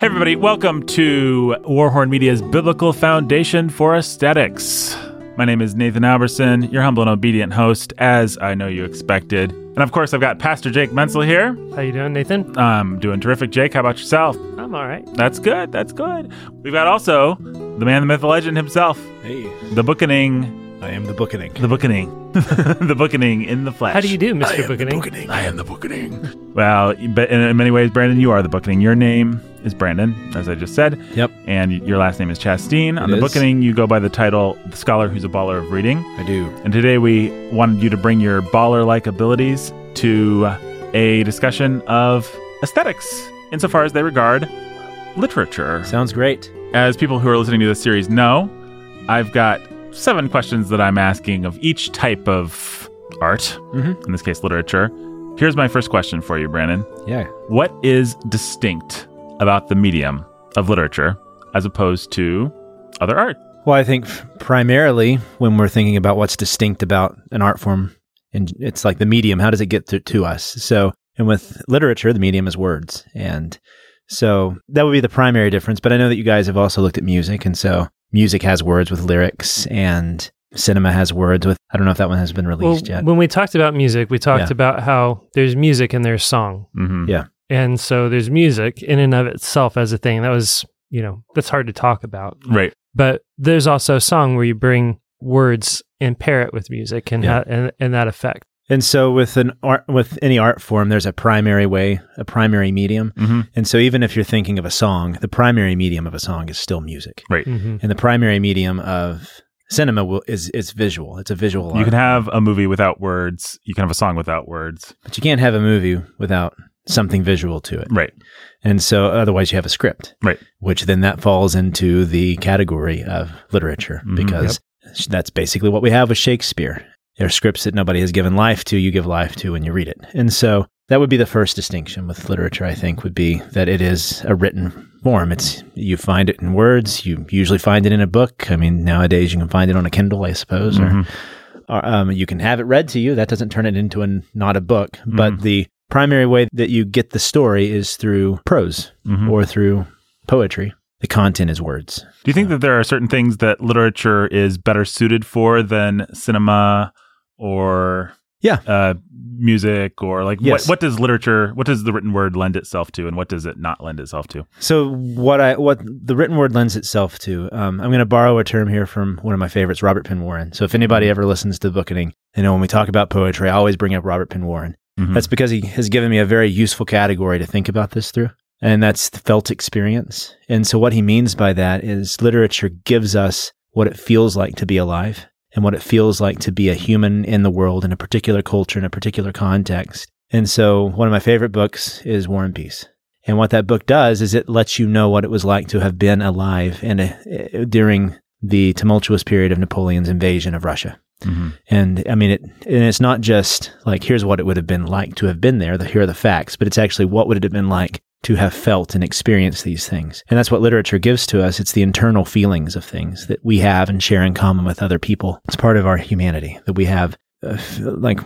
Hey, everybody, welcome to Warhorn Media's Biblical Foundation for Aesthetics. My name is Nathan Alberson, your humble and obedient host, as I know you expected. And of course, I've got Pastor Jake Mentzel here. How you doing, Nathan? I'm doing terrific, Jake. How about yourself? I'm all right. That's good. That's good. We've got also the man, the myth, the legend himself, Hey, the bookening, I am the bookening. the bookening, the bookening in the flesh. How do you do, Mr. Bookening? I am the bookening. Well, but in many ways, Brandon, you are the bookening. Your name is Brandon, as I just said. Yep, and your last name is Chasteen. On the is. bookening, you go by the title The Scholar Who's a Baller of Reading. I do. And today we wanted you to bring your baller like abilities to a discussion of aesthetics insofar as they regard literature. Sounds great. As people who are listening to this series know, I've got seven questions that I'm asking of each type of art, Mhm. in this case, literature. Here's my first question for you, Brandon. Yeah. What is distinct about the medium of literature as opposed to other art? Well, I think primarily when we're thinking about what's distinct about an art form, and it's like the medium, how does it get to, to us? So, and with literature, the medium is words. And so that would be the primary difference. But I know that you guys have also looked at music. And so music has words with lyrics, and cinema has words with, I don't know if that one has been Well, released yet. when we talked about music, we talked Yeah. about how there's music and there's song. Mm-hmm. Yeah. And so there's music in and of itself as a thing. That was, you know, that's hard to talk about. Right. But there's also song where you bring words and pair it with music and Yeah. ha- and, and that effect. And so with an art with any art form, there's a primary way, a primary medium. Mm-hmm. And so even if you're thinking of a song, the primary medium of a song is still music. Right. hmm And the primary medium of cinema will, is is visual. It's a visual You art. can have a movie without words. You can have a song without words. but you can't have a movie without something visual to it. Right. And so otherwise you have a script. Right. Which then that falls into the category of literature Mhm. because that's basically what we have with Shakespeare. There are scripts that nobody has given life to, you give life to when you read it. And so that would be the first distinction with literature, I think, would be that it is a written form. It's you find it in words, you usually find it in a book. I mean, nowadays you can find it on a Kindle, I suppose, Mhm. or, um, you can have it read to you. That doesn't turn it into a not a book, but Mhm. the primary way that you get the story is through prose Mhm. or through poetry. The content is words. Do you think that there are certain things that literature is better suited for than cinema or Yeah. uh, music or like Yes. what what does literature what does the written word lend itself to and what does it not lend itself to? So what I what the written word lends itself to, um, I'm going to borrow a term here from one of my favorites, Robert Penn Warren. So if anybody ever listens to Bookening, you know when we talk about poetry, I always bring up Robert Penn Warren. Mhm. That's because he has given me a very useful category to think about this through, and that's the felt experience. And so what he means by that is literature gives us what it feels like to be alive and what it feels like to be a human in the world in a particular culture in a particular context. And so one of my favorite books is War and Peace. And what that book does is it lets you know what it was like to have been alive and during the tumultuous period of Napoleon's invasion of Russia. Mhm. And I mean, it, and it's not just like, here's what it would have been like to have been there. The, here are the facts, but it's actually what would it have been like to have felt and experienced these things. And that's what literature gives to us. It's the internal feelings of things that we have and share in common with other people. It's part of our humanity that we have. Uh, like,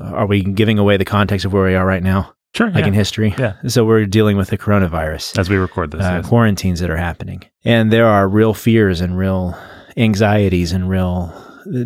are we giving away the context of where we are right now? Sure. Like yeah. in history? Yeah. So we're dealing with the coronavirus As we record this. uh, yes. quarantines that are happening. And there are real fears and real anxieties and real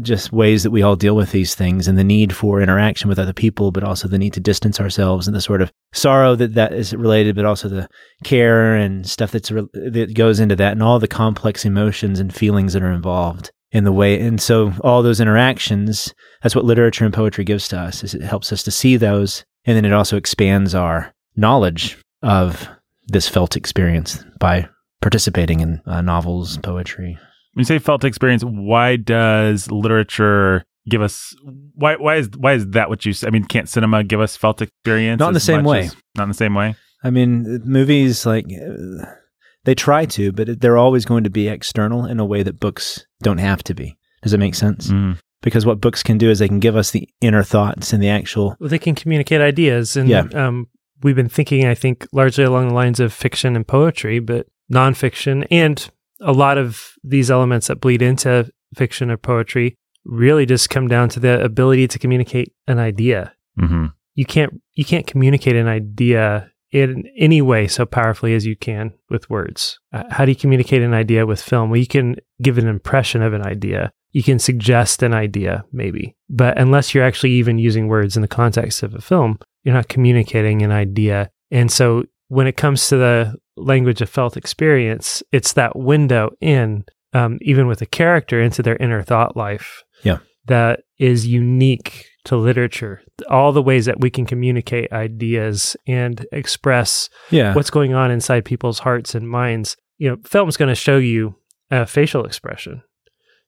just ways that we all deal with these things and the need for interaction with other people, but also the need to distance ourselves and the sort of sorrow that that is related, but also the care and stuff that's re- that goes into that and all the complex emotions and feelings that are involved in the way. And so all those interactions, that's what literature and poetry gives to us is it helps us to see those. And then it also expands our knowledge of this felt experience by participating in uh, novels, poetry. When you say felt experience, why does literature give us why why is why is that what you say? I mean can't cinema give us felt experience Not in the same way. as- not in the same way. I mean, movies like uh, they try to, but they're always going to be external in a way that books don't have to be. Does it make sense? Mhm. Because what books can do is they can give us the inner thoughts and the actual. Well, they can communicate ideas, and Yeah. um, we've been thinking, I think, largely along the lines of fiction and poetry, but nonfiction, and a lot of these elements that bleed into fiction or poetry really just come down to the ability to communicate an idea. Mhm. You can't you can't communicate an idea in any way so powerfully as you can with words. Uh, how do you communicate an idea with film? Well, you can give an impression of an idea. You can suggest an idea, maybe. But unless you're actually even using words in the context of a film, you're not communicating an idea. And so when it comes to the language of felt experience, it's that window in, um, even with a character, into their inner thought life. Yeah. That is unique to literature. All the ways that we can communicate ideas and express Yeah. what's going on inside people's hearts and minds. You know, film's going to show you a facial expression.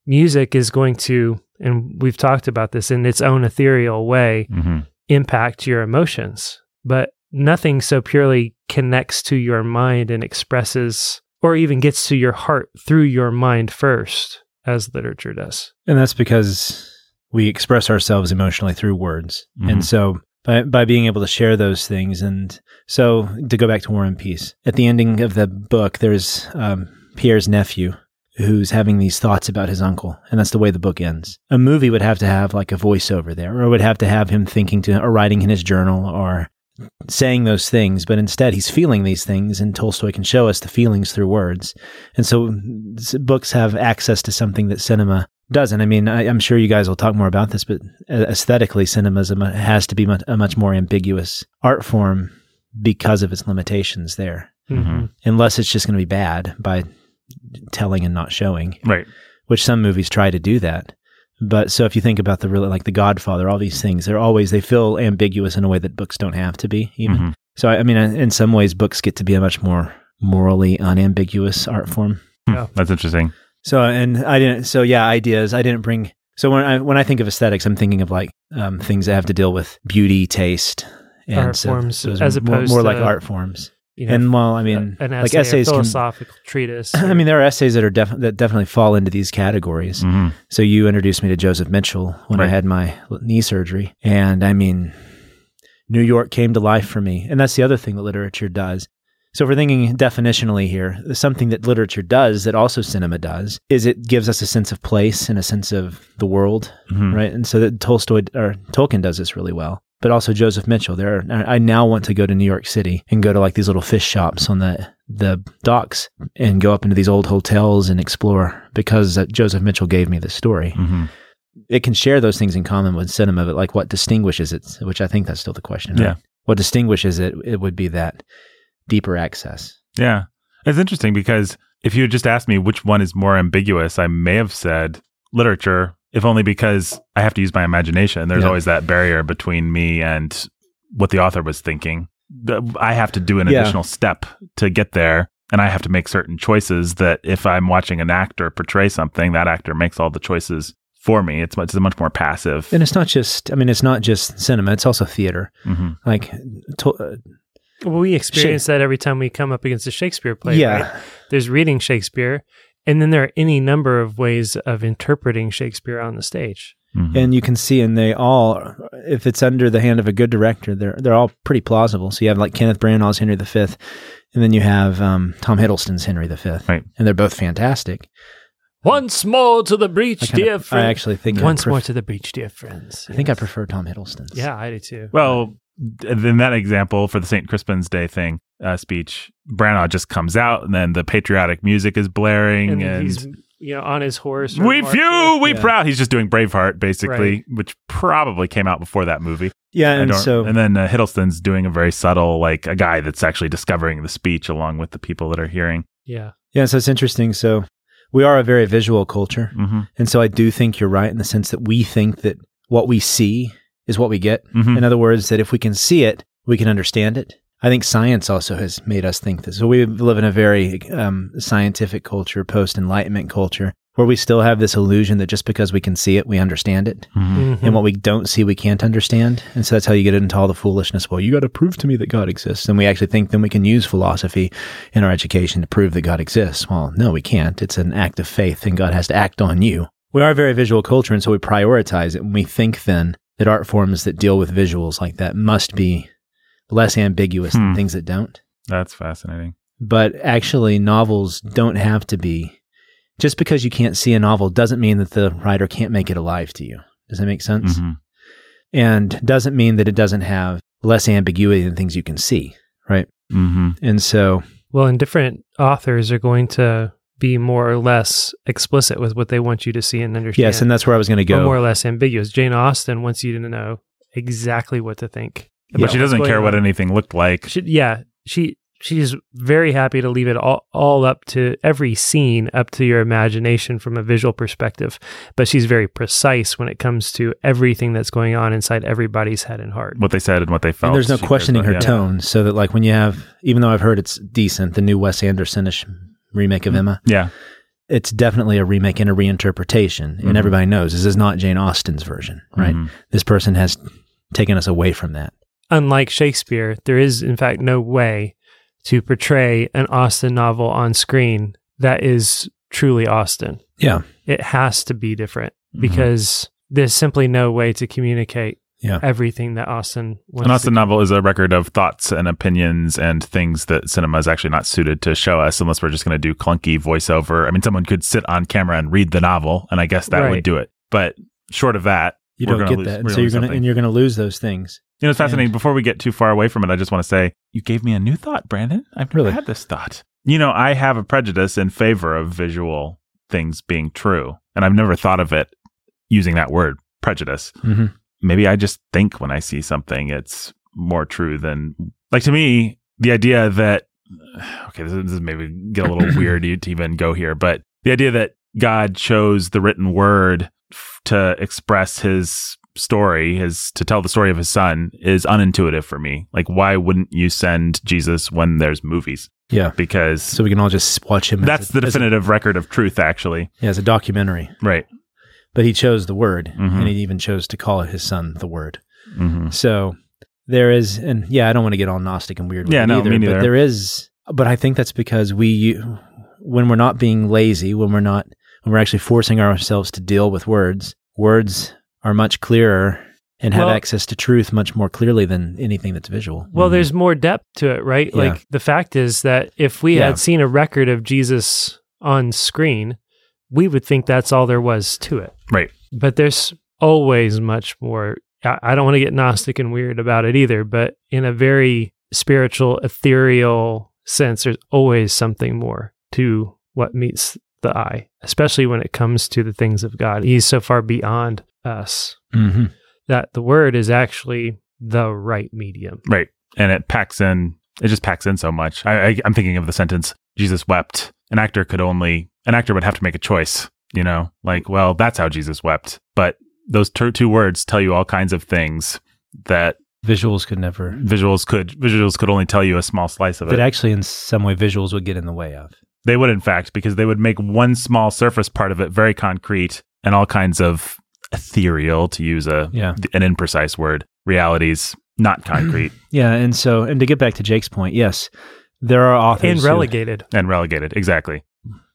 Music is going to, and we've talked about this in its own ethereal way, hmm impact your emotions. But nothing so purely connects to your mind and expresses or even gets to your heart through your mind first as literature does. And that's because we express ourselves emotionally through words. Mhm. And so by, by being able to share those things. And so to go back to War and Peace, at the ending of the book, there's um, Pierre's nephew who's having these thoughts about his uncle. And that's the way the book ends. A movie would have to have like a voiceover there, or would have to have him thinking to, or writing in his journal, or saying those things, but instead he's feeling these things, and Tolstoy can show us the feelings through words. And so books have access to something that cinema doesn't. I mean, I, I'm sure you guys will talk more about this, but uh, aesthetically, cinema mu- has to be a much more ambiguous art form because of its limitations there, Mhm. unless it's just going to be bad by telling and not showing Right. which some movies try to do that. But so if you think about the really like The Godfather, all these things, they're always they feel ambiguous in a way that books don't have to be. Even Mhm. so, I I mean, in some ways, books get to be a much more morally unambiguous art form. Hmm. Yeah. That's interesting. So and I didn't. So yeah, ideas. I didn't bring. So when I when I think of aesthetics, I'm thinking of like um, things that have to deal with beauty, taste, and Art so forms, those as are more, opposed more like art forms. You know, and well, I mean, an like essay, a essays can. philosophical treatise. I mean, there are essays that are def- that definitely fall into these categories. hmm So you introduced me to Joseph Mitchell when I had my knee surgery. And I mean, New York came to life for me. And that's the other thing that literature does. So if we're thinking definitionally here, something that literature does that also cinema does is it gives us a sense of place and a sense of the world, hmm right? And so that Tolstoy or Tolkien does this really well. But also Joseph Mitchell. There, are, I now want to go to New York City and go to like these little fish shops on the the docks and go up into these old hotels and explore because Joseph Mitchell gave me this story hmm it can share those things in common with cinema, but like what distinguishes it, which I think that's still the question. right? Yeah. What distinguishes it, it would be that deeper access. Yeah. It's interesting because if you had just asked me which one is more ambiguous, I may have said literature, if only because I have to use my imagination. There's Yeah. always that barrier between me and what the author was thinking. I have to do an Yeah. additional step to get there. And I have to make certain choices that if I'm watching an actor portray something, that actor makes all the choices for me. It's much, it's much more passive. And it's not just, I mean, it's not just cinema, it's also theater. Mhm. Like, to, uh, well, we experience that every time we come up against a Shakespeare play. yeah. right? There's reading Shakespeare, and then there are any number of ways of interpreting Shakespeare on the stage. Mhm. And you can see, and they all, if it's under the hand of a good director, they're they're all pretty plausible. So you have like Kenneth Branagh's Henry V, and then you have um, Tom Hiddleston's Henry V, Right. and they're both fantastic. Once more to the breach, kinda- dear friends. I actually think Once pref- more to the breach, dear friends. I think I prefer Tom Hiddleston's. Yeah, I do too. Well, in that example for the St. Crispin's Day thing uh, speech, Branagh just comes out and then the patriotic music is blaring and, and, he's you know on his horse. we marching. few, we Yeah. proud. He's just doing Braveheart basically, Right. which probably came out before that movie. yeah, and so and then uh, Hiddleston's doing a very subtle, like a guy that's actually discovering the speech along with the people that are hearing. Yeah, Yeah, so it's interesting. So we are a very visual culture. hmm And so I do think you're right in the sense that we think that what we see is what we get. hmm In other words, that if we can see it, we can understand it. I think science also has made us think this. So we live in a very um, scientific culture, post Enlightenment culture, where we still have this illusion that just because we can see it, we understand it. hmm Mhm. And what we don't see, we can't understand. And so that's how you get into all the foolishness. Well, you got to prove to me that God exists. And we actually think then we can use philosophy in our education to prove that God exists. Well, no, we can't. It's an act of faith and God has to act on you. We are a very visual culture. And so we prioritize it. And we think then that art forms that deal with visuals like that must be less ambiguous Hmm. than things that don't. That's fascinating. But actually, novels don't have to be. Just because you can't see a novel doesn't mean that the writer can't make it alive to you. Does that make sense? hmm and doesn't mean that it doesn't have less ambiguity than things you can see Mm-hmm. And so, Well, and different authors are going to be more or less explicit with what they want you to see and understand. yes, and that's where I was going to or go. more or less ambiguous. Jane Austen wants you to know exactly what to think. But about she doesn't going care what anything looked like. She, yeah, she she's very happy to leave it all, all up to every scene up to your imagination from a visual perspective. But she's very precise when it comes to everything that's going on inside everybody's head and heart. What they said and what they felt. and there's no She questioning her about- yeah. tone. So that, like, when you have, even though I've heard it's decent, the new Wes Andersonish remake of Emma, Yeah. it's definitely a remake and a reinterpretation. Mhm. And everybody knows this is not Jane Austen's version, right? Mhm. This person has taken us away from that. Unlike Shakespeare, there is in fact no way to portray an Austen novel on screen that is truly Austen. Yeah. It has to be different Mhm. because there's simply no way to communicate Yeah. everything that Austen wants. An Austen to novel is a record of thoughts and opinions and things that cinema is actually not suited to show us unless we're just going to do clunky voiceover. I mean, someone could sit on camera and read the novel, and I guess that would do it. But short of that, You don't get lose- that. And so you're going to, and you're going to lose those things. You know, it's fascinating. And- Before we get too far away from it, I just want to say you gave me a new thought, Brandon. I've never Really? had this thought. You know, I have a prejudice in favor of visual things being true, and I've never thought of it using that word, prejudice. Mm-hmm. maybe I just think when I see something, it's more true than like to me. The idea that okay, this is, maybe get a little weird to even go here, but the idea that God chose the written word to express His story, his to tell the story of His Son, is unintuitive for me. Like, why wouldn't you send Jesus when there's movies? Yeah. Because So we can all just watch him. that's a- the as a- definitive record of truth, actually. yeah, as a documentary. Right. But he chose the word, Mhm. and he even chose to call his son the word. hmm So there is, and yeah, I don't want to get all Gnostic and weird with Yeah, no, either, me but there is, but I think that's because we, when we're not being lazy, when we're not, when we're actually forcing ourselves to deal with words, words are much clearer and have Well- access to truth much more clearly than anything that's visual. Well, Mhm. there's more depth to it, right? Yeah. Like the fact is that if we Yeah. had seen a record of Jesus on screen, we would think that's all there was to it. Right. But there's always much more. I I don't want to get Gnostic and weird about it either, but in a very spiritual, ethereal sense, there's always something more to what meets the eye, especially when it comes to the things of God. He's so far beyond us hmm that the word is actually the right medium. Right. And it packs in, it just packs in so much. I, I, I'm thinking of the sentence, Jesus wept. An actor could only, an actor would have to make a choice, you know, like, well, that's how Jesus wept. But those two, two words tell you all kinds of things that Visuals could never, visuals could, visuals could only tell you a small slice of it. that actually in some way visuals would get in the way of. They would, in fact, because they would make one small surface part of it very concrete and all kinds of ethereal, to use a, Yeah. an imprecise word, realities, not concrete Yeah. And so, and to get back to Jake's point, yes, there are authors And who- relegated. and relegated. Exactly.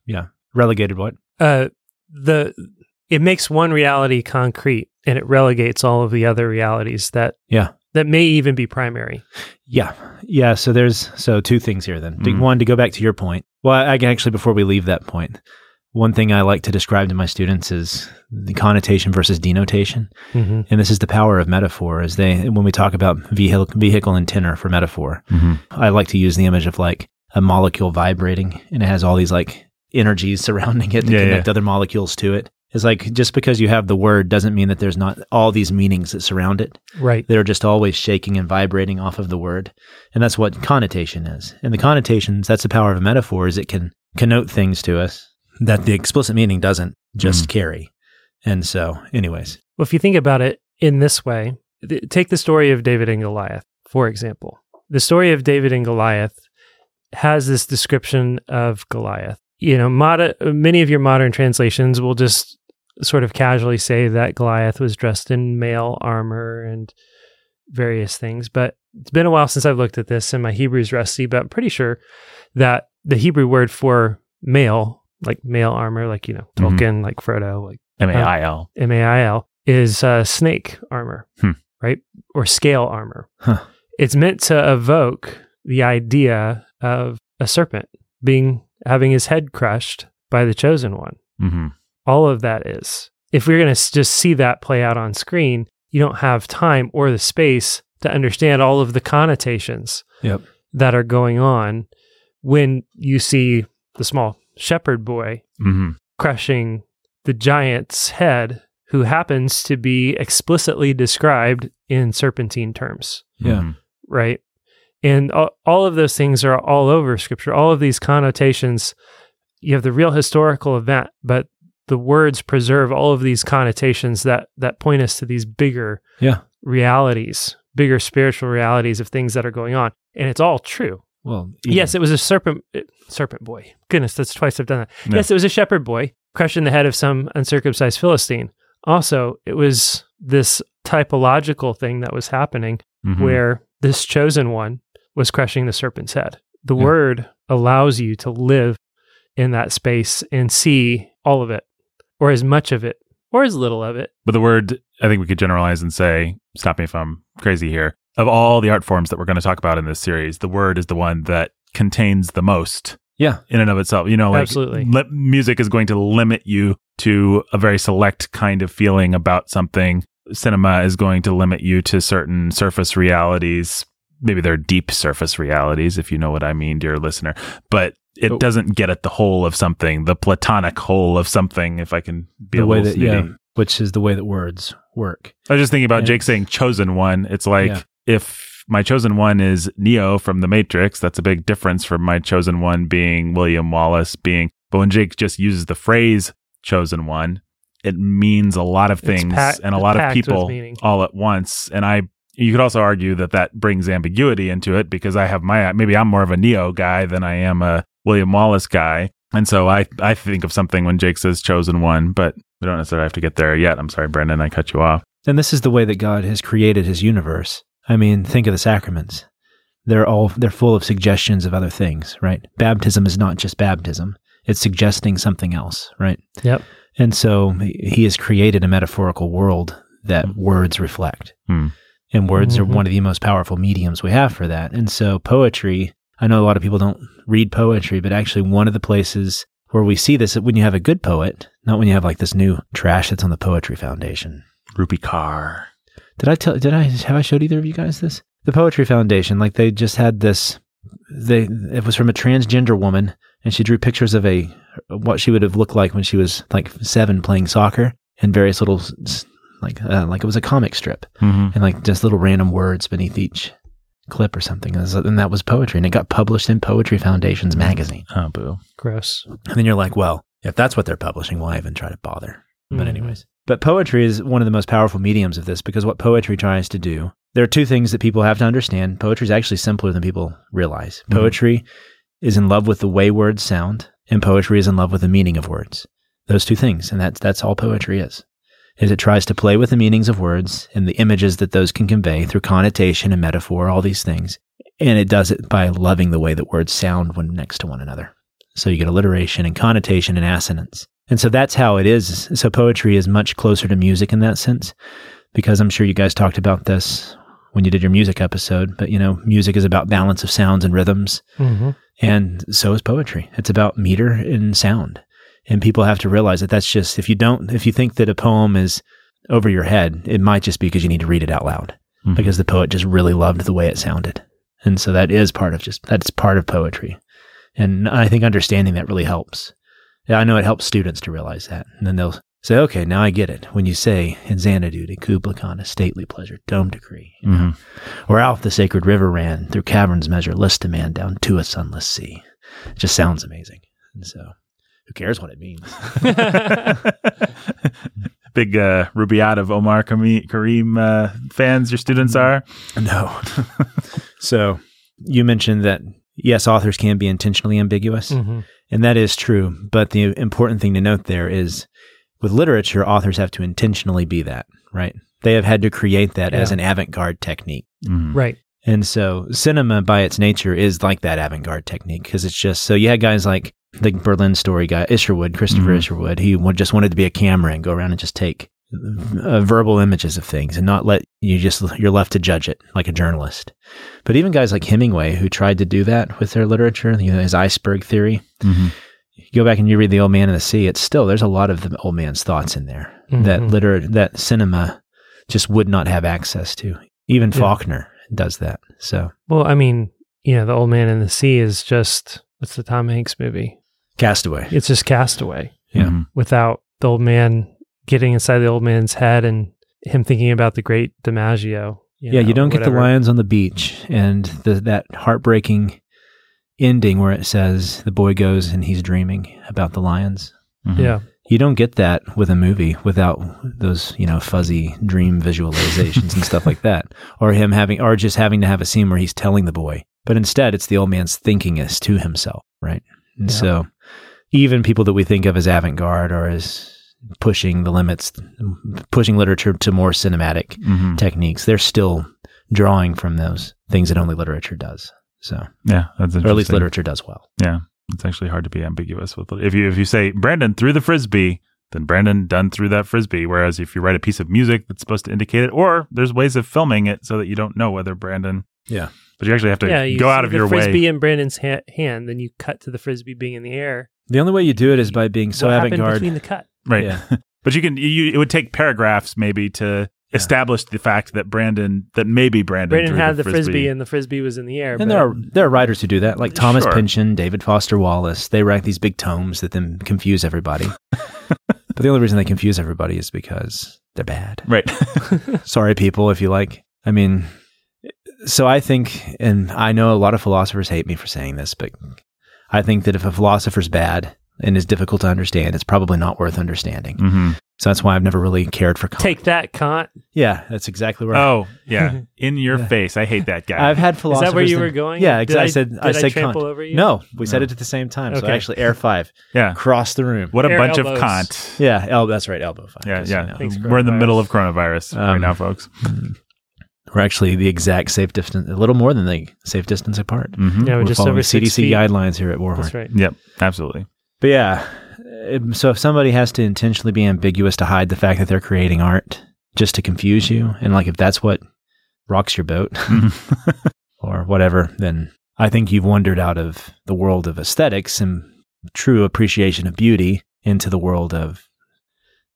Yeah, relegated what? uh the it makes one reality concrete and it relegates all of the other realities that Yeah. that may even be primary Yeah. Yeah. So there's so two things here then. To- Mhm. One, to go back to your point. Well, I actually, before we leave that point, one thing I like to describe to my students is the connotation versus denotation. mm-hmm. And this is the power of metaphor as they, when we talk about vehicle, vehicle and tenor for metaphor, Mm-hmm. I like to use the image of like a molecule vibrating and it has all these like energies surrounding it that Yeah, connect other molecules to it. It's like just because you have the word doesn't mean that there's not all these meanings that surround it. right They're just always shaking and vibrating off of the word. And that's what connotation is. And the connotations, that's the power of a metaphor, is it can connote things to us that the explicit meaning doesn't just mm-hmm. carry. And so, anyways. well if you think about it in this way th- take the story of david and goliath for example the story of david and goliath has this description of goliath you know mod- many of your modern translations will just sort of casually say that goliath was dressed in mail armor and various things but it's been a while since i've looked at this and my hebrew's rusty but i'm pretty sure that the hebrew word for mail like mail armor like you know Mhm. tolkien like frodo like M A I L. M A I L, is uh, snake armor, Hmm. right? Or scale armor. Huh. It's meant to evoke the idea of a serpent being having his head crushed by the chosen one. Mm-hmm. All of that is. If we're going to just see that play out on screen, you don't have time or the space to understand all of the connotations Yep. that are going on when you see the small shepherd boy hmm crushing the giant's head, who happens to be explicitly described in serpentine terms, Yeah. right? And all, all of those things are all over scripture. All of these connotations, you have the real historical event, but the words preserve all of these connotations that that point us to these bigger Yeah. realities, bigger spiritual realities of things that are going on. And it's all true. Well, even- Yes, it was a serpent serpent boy. Goodness, that's twice I've done that. Yeah. Yes, it was a shepherd boy crushing the head of some uncircumcised Philistine. Also, it was this typological thing that was happening Mhm. where this chosen one was crushing the serpent's head. The Yeah. word allows you to live in that space and see all of it, or as much of it, or as little of it. But the word, I think we could generalize and say, stop me if I'm crazy here. Of all the art forms that we're going to talk about in this series, the word is the one that contains the most yeah, in and of itself. You know, like Absolutely. li- music is going to limit you to a very select kind of feeling about something. Cinema is going to limit you to certain surface realities. Maybe they're deep surface realities, if you know what I mean, dear listener. But it Oh. doesn't get at the whole of something, the platonic whole of something, if I can be the a way little that yeah, which is the way that words work. I was just thinking about And- Jake saying chosen one. It's like Yeah. if my chosen one is Neo from the Matrix, that's a big difference from my chosen one being William Wallace being. But when Jake just uses the phrase chosen one, it means a lot of things packed- and a lot of people all at once. And I, you could also argue that that brings ambiguity into it because I have my, maybe I'm more of a Neo guy than I am a William Wallace guy. And so I, I think of something when Jake says chosen one, but we don't necessarily have to get there yet. I'm sorry, Brandon, I cut you off. And this is the way that God has created his universe. I mean, think of the sacraments. They're all they're full of suggestions of other things, right? Baptism is not just baptism. It's suggesting something else, right? Yep. And so he has created a metaphorical world that Hmm. words reflect. Hmm. And words Mhm. are one of the most powerful mediums we have for that. And so poetry, I know a lot of people don't read poetry, but actually one of the places where we see this when you have a good poet, not when you have like this new trash that's on the Poetry Foundation. Rupi Kaur. Did I tell? Did I have I showed either of you guys this? The Poetry Foundation, like they just had this. They it was from a transgender woman, and she drew pictures of a what she would have looked like when she was like seven playing soccer, and various little s- like uh, like it was a comic strip, Mm-hmm. and like just little random words beneath each clip or something, and, it and that was poetry, and it got published in Poetry Foundation's magazine. Oh, boo. Gross. And then you're like, well, if that's what they're publishing, why even try to bother? But Mhm. anyways, but poetry is one of the most powerful mediums of this because what poetry tries to do, there are two things that people have to understand. Poetry is actually simpler than people realize. Mhm. Poetry is in love with the way words sound, and poetry is in love with the meaning of words. Those two things, and that's that's all poetry is. Is it tries to play with the meanings of words and the images that those can convey through connotation and metaphor, all these things. And it does it by loving the way that words sound when next to one another. So you get alliteration and connotation and assonance. And so that's how it is. So poetry is much closer to music in that sense, because I'm sure you guys talked about this when you did your music episode. But you know, music is about balance of sounds and rhythms, hmm and so is poetry. It's about meter and sound. And people have to realize that that's just if you don't if you think that a poem is over your head, it might just be because you need to read it out loud Mhm. because the poet just really loved the way it sounded. And so that is part of just that's part of poetry. And I think understanding that really helps. Yeah, I know it helps students to realize that. And then they'll say, okay, now I get it. When you say in Xanadu to Kubla Khan, a stately pleasure, dome decree. You know? Mhm. Or out the sacred river ran, through caverns measureless to man, down to a sunless sea. It just sounds amazing. And so who cares what it means? Big uh, Rubaiyat of Omar Khayyam uh, fans, your students are. No. so you mentioned that yes, authors can be intentionally ambiguous, hmm and that is true. But the important thing to note there is with literature, authors have to intentionally be that, right? They have had to create that as an avant garde technique. Mhm. Right. And so cinema by its nature is like that avant garde technique because it's just so you had guys like the Berlin story guy, Isherwood, Christopher Mhm. Isherwood. He would, just wanted to be a camera and go around and just take uh, verbal images of things and not let you just, you're left to judge it like a journalist. But even guys like Hemingway who tried to do that with their literature, you know, his iceberg theory, Mhm. you go back and you read The Old Man and the Sea, it's still, there's a lot of the old man's thoughts in there that Mhm. liter- that cinema just would not have access to. Even Yeah. Faulkner does that. So Well, I mean, you know, the old man in the sea is just what's the Tom Hanks movie? Castaway. It's just Castaway Yeah. Mhm. without the old man getting inside the old man's head and him thinking about the great DiMaggio. yeah, know, you don't get the lions on the beach and the, that heartbreaking ending where it says the boy goes and he's dreaming about the lions. Mhm. Yeah. You don't get that with a movie without those, you know, fuzzy dream visualizations and stuff like that. Or him having, or just having to have a scene where he's telling the boy. But instead, it's the old man's thinking this to himself, right? And Yeah. so even people that we think of as avant garde or as pushing the limits, pushing literature to more cinematic Mhm. techniques, they're still drawing from those things that only literature does. So, Yeah, that's or at least literature does well. Yeah, it's actually hard to be ambiguous with if you if you say Brandon threw the frisbee, then Brandon done threw that frisbee. Whereas if you write a piece of music that's supposed to indicate it, or there's ways of filming it so that you don't know whether Brandon. Yeah. but you actually have to Yeah. You go out see of the your frisbee way. in Brandon's ha- hand, then you cut to the frisbee being in the air. The only way you do it is by being so what avant happened garde. between the cut? Right. Yeah. but you can you it would take paragraphs maybe to Yeah. establish the fact that Brandon that maybe Brandon Brandon threw had the frisbee. and the frisbee was in the air. And but there are there are writers who do that, like Thomas Sure. Pynchon, David Foster Wallace. They write these big tomes that then confuse everybody. but the only reason they confuse everybody is because they're bad. right. Sorry, people, if you like. I mean, so I think, and I know a lot of philosophers hate me for saying this, but I think that if a philosopher's bad and is difficult to understand, it's probably not worth understanding. hmm So that's why I've never really cared for. Kant. take that, Kant. yeah, that's exactly where. Oh yeah, in your Yeah. face. I hate that guy. I've had Is philosophers. that where you that- were going? Yeah, Did ex- I said. Did I said trample Kant. over you? No, we said it at the same time. So Okay. actually, air five yeah. across the room. What a Air bunch of. Kant. Yeah, el- that's right, elbow five. Yeah, yeah. you know. Thanks, We're in the middle of coronavirus right Um, now, folks. We're actually the exact safe distance, a little more than the safe distance apart. hmm Yeah, we're We're just following over six CDC feet. guidelines here at Warhorn. That's right. Yep, absolutely. But yeah, um, so if somebody has to intentionally be ambiguous to hide the fact that they're creating art just to confuse you, and like if that's what rocks your boat or whatever, then I think you've wandered out of the world of aesthetics and true appreciation of beauty into the world of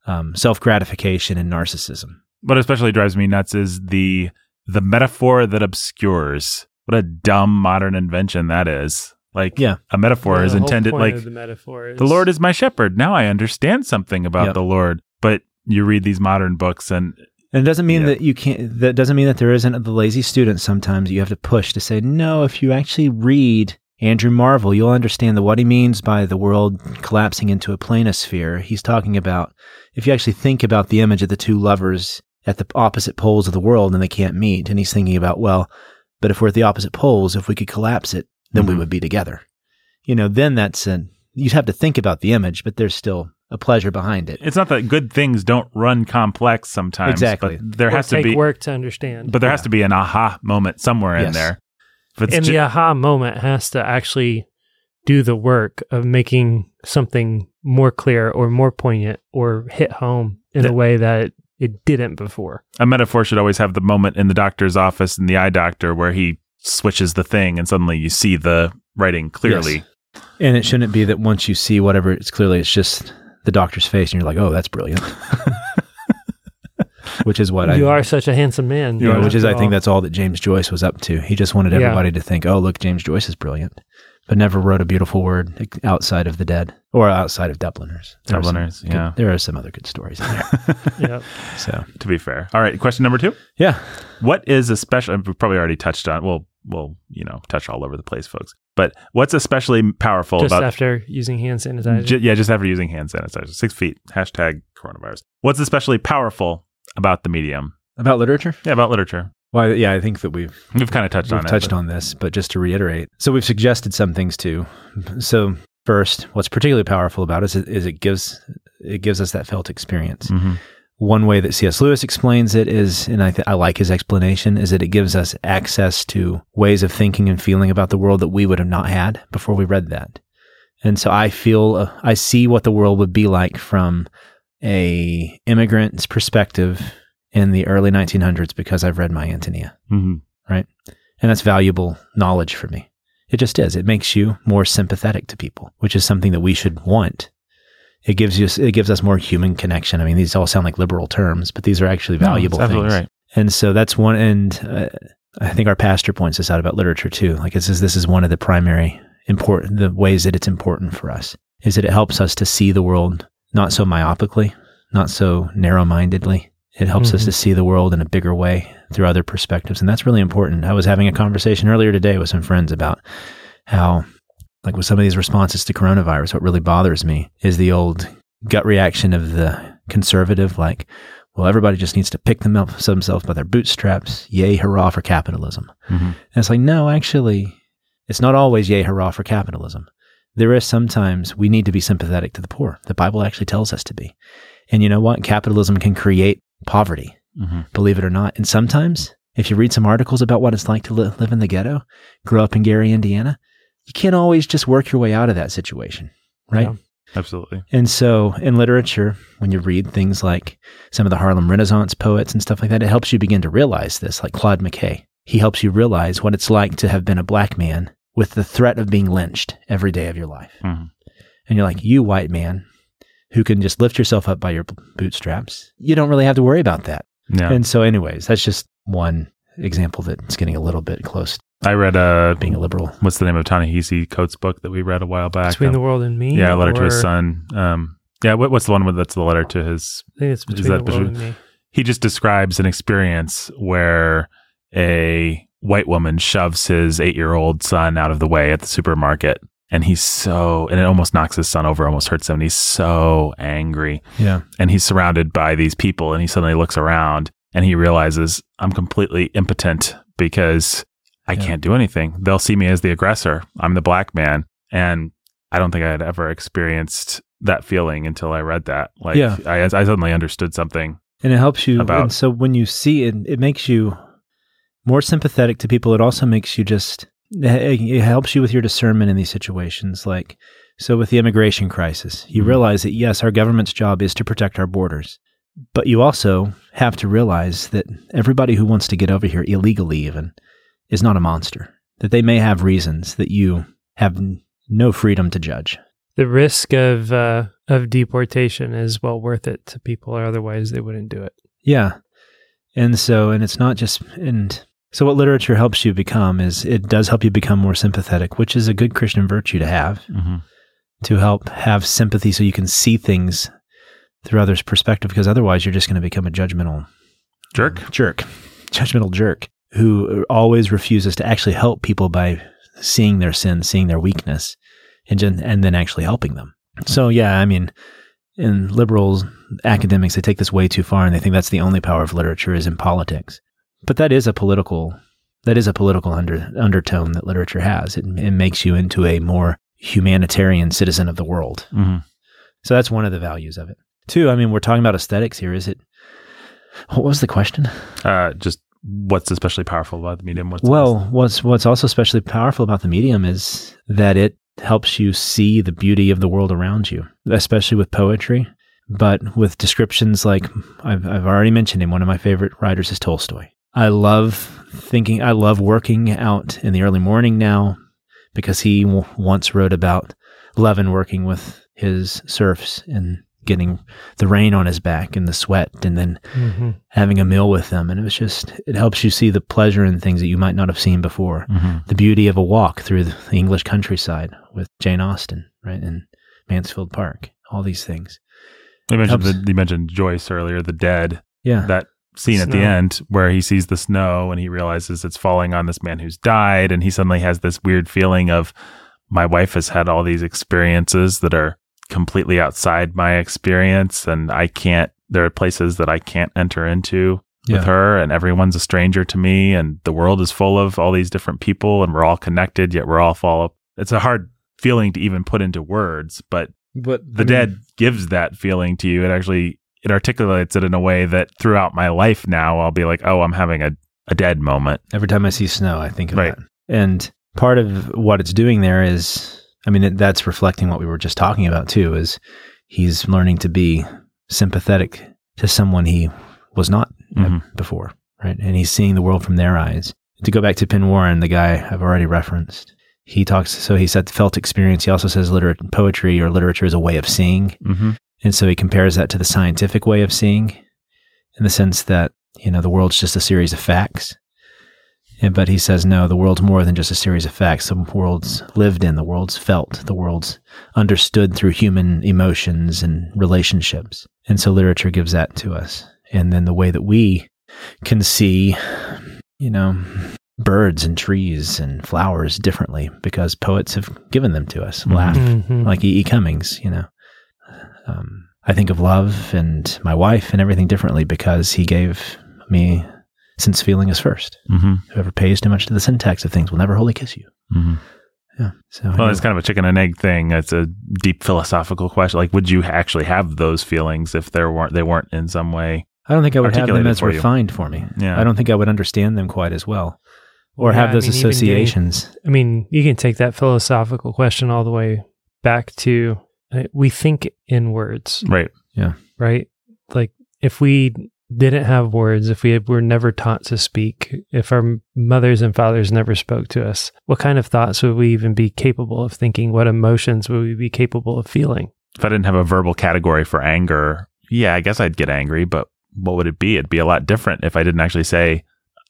um, self gratification and narcissism. What especially drives me nuts is the the metaphor that obscures. What a dumb modern invention that is. Like Yeah. a metaphor Yeah, is intended like the metaphor is the Lord is my shepherd. Now I understand something about Yep. the Lord. But you read these modern books and And it doesn't mean Yeah. that you can't, that doesn't mean that there isn't the lazy student sometimes you have to push to say, no, if you actually read Andrew Marvell, you'll understand that what he means by the world collapsing into a planisphere. He's talking about, if you actually think about the image of the two lovers at the opposite poles of the world and they can't meet, and he's thinking about, well, but if we're at the opposite poles, if we could collapse it, then we Mhm. would be together. You know, then that's an, you'd have to think about the image, but there's still a pleasure behind it. it's not that good things don't run complex sometimes. Exactly. But there Or has to be work to understand. but there has to be an aha moment somewhere in there. If it's and ju- the aha moment has to actually do the work of making something more clear or more poignant or hit home in That- a way that it didn't before. a metaphor should always have the moment in the doctor's office in the eye doctor where he switches the thing and suddenly you see the writing clearly. Yes. And it shouldn't be that once you see whatever it's clearly, it's just the doctor's face, and you're like, "Oh, that's brilliant." which is what I, you are such a handsome man. yeah, Yeah, which is I think all. that's all that James Joyce was up to. He just wanted Yeah. everybody to think, "Oh, look, James Joyce is brilliant," but never wrote a beautiful word outside of the dead or outside of Dubliners. There are some Dubliners, good- yeah. there are some other good stories in there. Yep. so to be fair. All right, question number two. yeah, What is especially we've probably already touched on we'll we'll, you know, touch all over the place, folks. But what's especially powerful Just about after using hand sanitizer. Ju- yeah, just after using hand sanitizer. Six feet. Hashtag coronavirus. What's especially powerful about the medium? about literature. Yeah, about literature. Well, yeah, I think that we've We've kind of touched We've on touched it. on this, but just to reiterate, so we've suggested some things too. So first, what's particularly powerful about it is, is it gives it gives us that felt experience. Mhm. One way that C.S. Lewis explains it is, and I, th- I like his explanation, is that it gives us access to ways of thinking and feeling about the world that we would have not had before we read that. And so I feel, uh, I see what the world would be like from a immigrant's perspective in the early 1900s because I've read my Antonia Mhm. Right? And that's valuable knowledge for me. It just is. It makes you more sympathetic to people, which is something that we should want. It gives you it gives us more human connection. I mean, these all sound like liberal terms, but these are actually valuable that's things. right. And so that's one. And uh, I think our pastor points this out about literature too. Like it says, this is one of the primary important, the ways that it's important for us is that it helps us to see the world not so myopically, not so narrow mindedly. It helps us Mhm. to see the world in a bigger way through other perspectives. And that's really important. I was having a conversation earlier today with some friends about how, like with some of these responses to coronavirus, what really bothers me is the old gut reaction of the conservative, like, well, everybody just needs to pick them up themselves by their bootstraps. Yay, hurrah for capitalism. Mhm. And it's like, no, actually, it's not always yay, hurrah for capitalism. There is sometimes we need to be sympathetic to the poor. The Bible actually tells us to be. And you know what? Capitalism can create poverty, Mhm. believe it or not. And sometimes, if you read some articles about what it's like to li- live in the ghetto, grow up in Gary, Indiana, you can't always just work your way out of that situation, right? Yeah. Absolutely. And so in literature, when you read things like some of the Harlem Renaissance poets and stuff like that, it helps you begin to realize this, like Claude McKay. He helps you realize what it's like to have been a black man with the threat of being lynched every day of your life. Mhm. And you're like, you white man who can just lift yourself up by your bootstraps, you don't really have to worry about that. Yeah. And so, anyways, that's just one example that's getting a little bit close to I read uh being a liberal. what's the name of Ta-Nehisi Coates' book that we read a while back? Between Um, the world and me. yeah, a letter to his son. Um, yeah, what, what's the one with that's the letter to his? I think it's Is between that the world and me. He just describes an experience where a white woman shoves his eight-year-old son out of the way at the supermarket, and he's so, and it almost knocks his son over, almost hurts him. And he's so angry, Yeah. and he's surrounded by these people, and he suddenly looks around and he realizes I'm completely impotent because I Yeah. can't do anything. They'll see me as the aggressor. I'm the black man. And I don't think I had ever experienced that feeling until I read that. Like, Yeah. I, I suddenly understood something. And it helps you. About- and so when you see it, it makes you more sympathetic to people. It also makes you just, it helps you with your discernment in these situations. Like, so with the immigration crisis, you Mhm. realize that yes, our government's job is to protect our borders. But you also have to realize that everybody who wants to get over here illegally, even, is not a monster. That they may have reasons that you have n- no freedom to judge. The risk of uh, of deportation is well worth it to people, or otherwise they wouldn't do it. Yeah. And so, and it's not just, and so what literature helps you become is it does help you become more sympathetic, which is a good Christian virtue to have, Mm-hmm. to help have sympathy so you can see things through others' perspective, because otherwise you're just going to become a judgmental Jerk. jerk, judgmental jerk who always refuses to actually help people by seeing their sin, seeing their weakness, and, and then actually helping them. So, yeah, I mean, in liberals, academics, they take this way too far and they think that's the only power of literature is in politics. But that is a political, that is a political under, undertone that literature has. It, it makes you into a more humanitarian citizen of the world. Mm-hmm. So that's one of the values of it. Two, I mean, we're talking about aesthetics here. Is it, what was the question? Uh, just what's especially powerful about the medium? What's Well, what's what's also especially powerful about the medium is that it helps you see the beauty of the world around you, especially with poetry, but with descriptions like I've I've already mentioned him. One of my favorite writers is Tolstoy. I love thinking. I love working out in the early morning now because he w- once wrote about Levin working with his serfs and getting the rain on his back and the sweat and then Mm-hmm. having a meal with them. And it was just, it helps you see the pleasure in things that you might not have seen before. hmm The beauty of a walk through the English countryside with Jane Austen, right? In Mansfield Park, all these things. You mentioned the, you mentioned Joyce earlier, the dead. Yeah. That scene at the end where he sees the snow and he realizes it's falling on this man who's died, and he suddenly has this weird feeling of my wife has had all these experiences that are completely outside my experience, and I can't. There are places that I can't enter into Yeah. with her, and everyone's a stranger to me, and the world is full of all these different people, and we're all connected, yet we're all fall. It's a hard feeling to even put into words, but but the dead gives that feeling to you. It actually it articulates it in a way that throughout my life now I'll be like, oh, I'm having a, a dead moment. Every time I see snow, I think of Right. that. And part of what it's doing there is, I mean, it, that's reflecting what we were just talking about too, is he's learning to be sympathetic to someone he was not uh, Mhm. before, right? And he's seeing the world from their eyes. To go back to Penn Warren, the guy I've already referenced, he talks, so he said felt experience. He also says liter- poetry or literature is a way of seeing. Mm-hmm. And so he compares that to the scientific way of seeing in the sense that, you know, the world's just a series of facts. And, but he says, no, the world's more than just a series of facts. The world's lived in, the world's felt, the world's understood through human emotions and relationships. And so literature gives that to us. And then the way that we can see, you know, birds and trees and flowers differently because poets have given them to us. Laugh Mhm. like E. E. Cummings, you know. Um, I think of love and my wife and everything differently because he gave me since feeling is first. Mm-hmm. Whoever pays too much to the syntax of things will never wholly kiss you. Mm-hmm. Yeah. So Well, know- it's kind of a chicken and egg thing. It's a deep philosophical question. Like, would you actually have those feelings if there weren't they weren't in some way? I don't think I would have them as for you. refined for me. Yeah. I don't think I would understand them quite as well or Yeah, have I those mean, even getting- associations. I mean, you can take that philosophical question all the way back to we think in words, Right. Yeah. Right? Like if we didn't have words, if we were never taught to speak, if our mothers and fathers never spoke to us, what kind of thoughts would we even be capable of thinking? What emotions would we be capable of feeling? If I didn't have a verbal category for anger, yeah, I guess I'd get angry. But what would it be? It'd be a lot different if I didn't actually say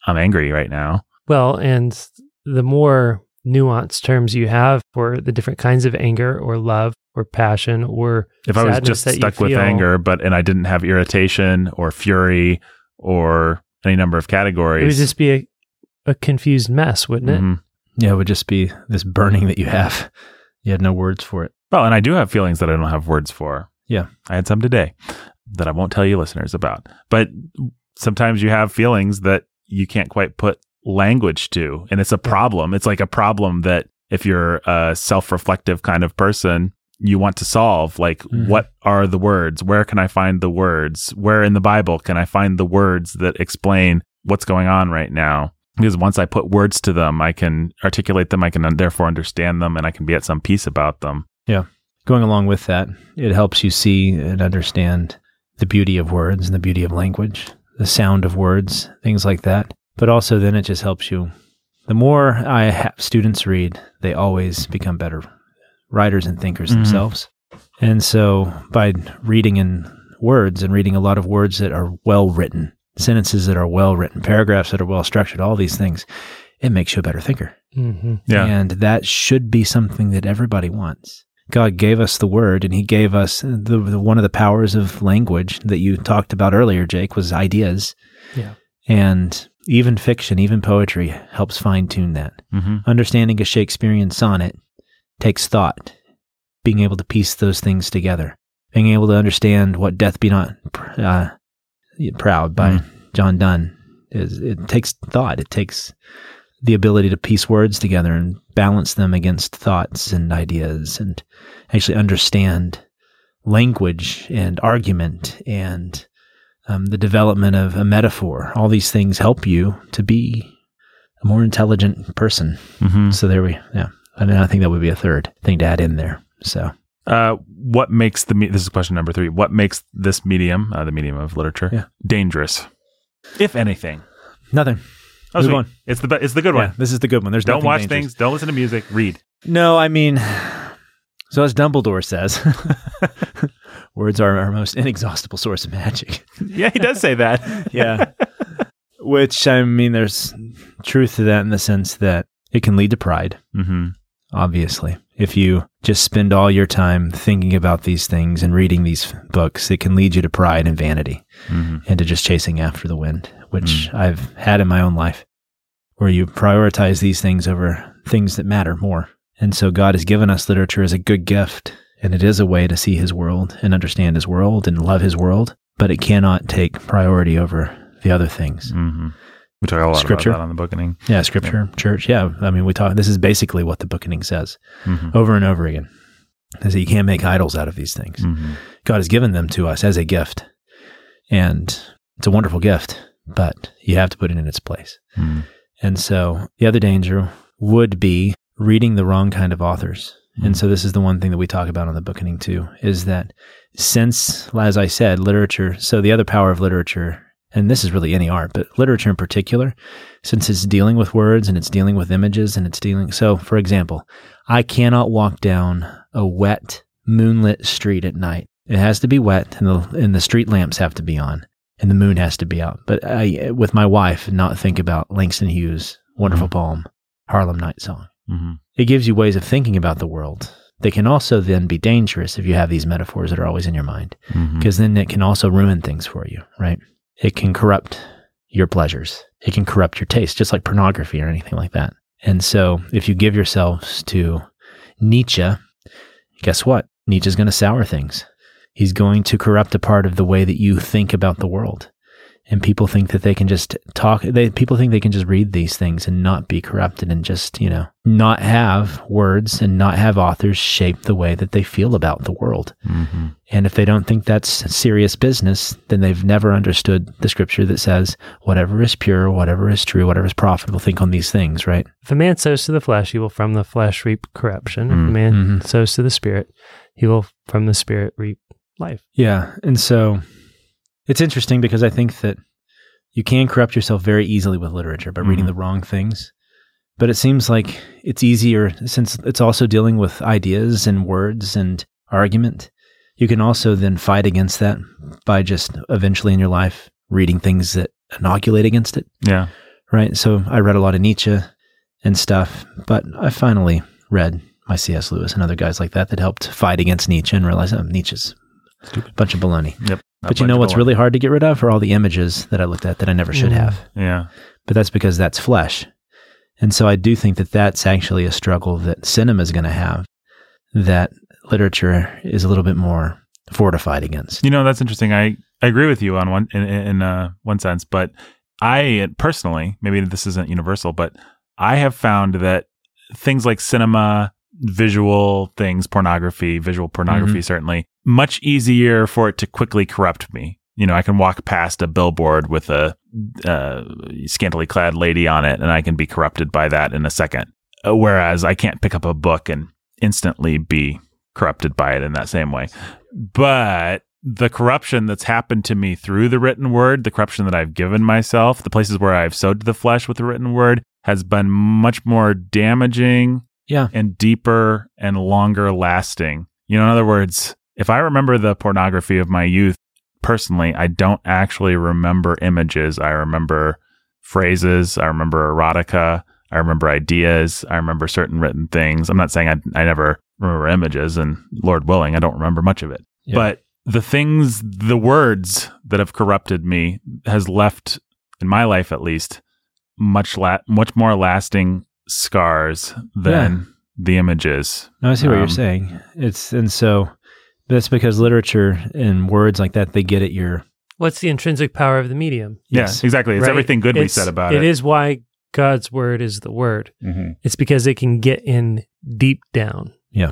I'm angry right now. Well, and the more nuanced terms you have for the different kinds of anger or love or passion or If I was just stuck with feel- anger, but and I didn't have irritation or fury or any number of categories, it would just be a, a confused mess, wouldn't it? Mhm. Yeah, it would just be this burning that you have. You had no words for it. Well, and I do have feelings that I don't have words for. Yeah. I had some today that I won't tell you listeners about. But sometimes you have feelings that you can't quite put language to. And it's a problem. It's like a problem that if you're a self reflective kind of person, you want to solve. Like, Mhm. what are the words? Where can I find the words? Where in the Bible can I find the words that explain what's going on right now? Because once I put words to them, I can articulate them. I can therefore understand them and I can be at some peace about them. Yeah going along with that, it helps you see and understand the beauty of words and the beauty of language, the sound of words, things like that. But also, then it just helps you. The more I have students read, they always become better writers and thinkers Mhm. themselves. And so, by reading in words and reading a lot of words that are well written, sentences that are well written, paragraphs that are well structured, all these things, it makes you a better thinker. Mm-hmm. Yeah. And that should be something that everybody wants. God gave us the word and he gave us the, the one of the powers of language that you talked about earlier, Jake, was ideas. Yeah. And even fiction, even poetry helps fine tune that. Mm-hmm. Understanding a Shakespearean sonnet takes thought, being able to piece those things together, being able to understand what Death Be Not uh, Proud by Mm. John Donne is. It takes thought. It takes the ability to piece words together and balance them against thoughts and ideas and actually understand language and argument and um, the development of a metaphor. All these things help you to be a more intelligent person. Mm-hmm. So there we, yeah. I mean, I think that would be a third thing to add in there. So Uh, what makes the me- this is question number three? What makes this medium, uh, the medium of literature, Yeah. dangerous, if anything? nothing. Oh, Move on. It's the be- it's the good Yeah, one. this is the good one. There's Don't watch dangerous. things. Don't listen to music. Read. No, I mean, so as Dumbledore says, words are our most inexhaustible source of magic. yeah, he does say that. yeah. Which, I mean, there's truth to that in the sense that it can lead to pride, mm-hmm. obviously. If you just spend all your time thinking about these things and reading these books, it can lead you to pride and vanity Mm-hmm. and to just chasing after the wind, which I've had in my own life, where you prioritize these things over things that matter more. And so God has given us literature as a good gift, and it is a way to see his world and understand his world and love his world, but it cannot take priority over the other things. Mm-hmm. We talk a lot Scripture. about that on the bookening. Yeah, scripture, church. Yeah. I mean, we talk, this is basically what the bookening says Mm-hmm. over and over again. Is that you can't make idols out of these things. Mm-hmm. God has given them to us as a gift. And it's a wonderful gift, but you have to put it in its place. Mm-hmm. And so the other danger would be reading the wrong kind of authors. And so this is the one thing that we talk about on the bookening too, is that since, as I said, literature, so the other power of literature, and this is really any art, but literature in particular, since it's dealing with words and it's dealing with images and it's dealing, so for example, I cannot walk down a wet, moonlit street at night. It has to be wet and the, and the street lamps have to be on and the moon has to be out. But I, with my wife, not think about Langston Hughes Wonderful Mhm. Poem, Harlem Night Song. hmm It gives you ways of thinking about the world. They can also then be dangerous if you have these metaphors that are always in your mind, mm-hmm. because then it can also ruin things for you, right? It can corrupt your pleasures. It can corrupt your taste, just like pornography or anything like that. And so if you give yourselves to Nietzsche, guess what? Nietzsche's going to sour things. He's going to corrupt a part of the way that you think about the world. And people think that they can just talk, they, people think they can just read these things and not be corrupted and just, you know, not have words and not have authors shape the way that they feel about the world. hmm And if they don't think that's serious business, then they've never understood the scripture that says, whatever is pure, whatever is true, whatever is profitable, think on these things, right? If a man sows to the flesh, he will from the flesh reap corruption. If a Mm, man mhm. sows to the spirit, he will from the spirit reap life. Yeah. And so it's interesting because I think that you can corrupt yourself very easily with literature by reading Mhm. the wrong things. But it seems like it's easier since it's also dealing with ideas and words and argument. You can also then fight against that by just eventually in your life reading things that inoculate against it. Yeah. right? So I read a lot of Nietzsche and stuff, but I finally read my C.S. Lewis and other guys like that that helped fight against Nietzsche and realize oh, Nietzsche's a bunch of baloney. Yep. But you know what's really hard to get rid of are all the images that I looked at that I never should Mm. have. Yeah. But that's because that's flesh. And so I do think that that's actually a struggle that cinema is going to have that literature is a little bit more fortified against. You know, that's interesting. I, I agree with you on one in, in uh, one sense, but I personally, maybe this isn't universal, but I have found that things like cinema, visual things, pornography, visual pornography, certainly much easier for it to quickly corrupt me. You know, I can walk past a billboard with a uh, scantily clad lady on it, and I can be corrupted by that in a second. Uh, Whereas I can't pick up a book and instantly be corrupted by it in that same way. But the corruption that's happened to me through the written word, the corruption that I've given myself, the places where I've sowed to the flesh with the written word has been much more damaging Yeah. and deeper and longer lasting. You know, in other words, if I remember the pornography of my youth personally, I don't actually remember images. I remember phrases. I remember erotica. I remember ideas. I remember certain written things. I'm not saying I, I never remember images, and Lord willing, I don't remember much of it. Yeah. But the things, the words that have corrupted me has left, in my life at least, much la- much more lasting scars than the images. No, I see what Um, you're saying. It's and so that's because literature and words like that they get at your What's the intrinsic power of the medium? Yes. Yeah, exactly. It's right? everything good we said about it. It is why God's word is the word. Mhm. It's because it can get in deep down. Yeah.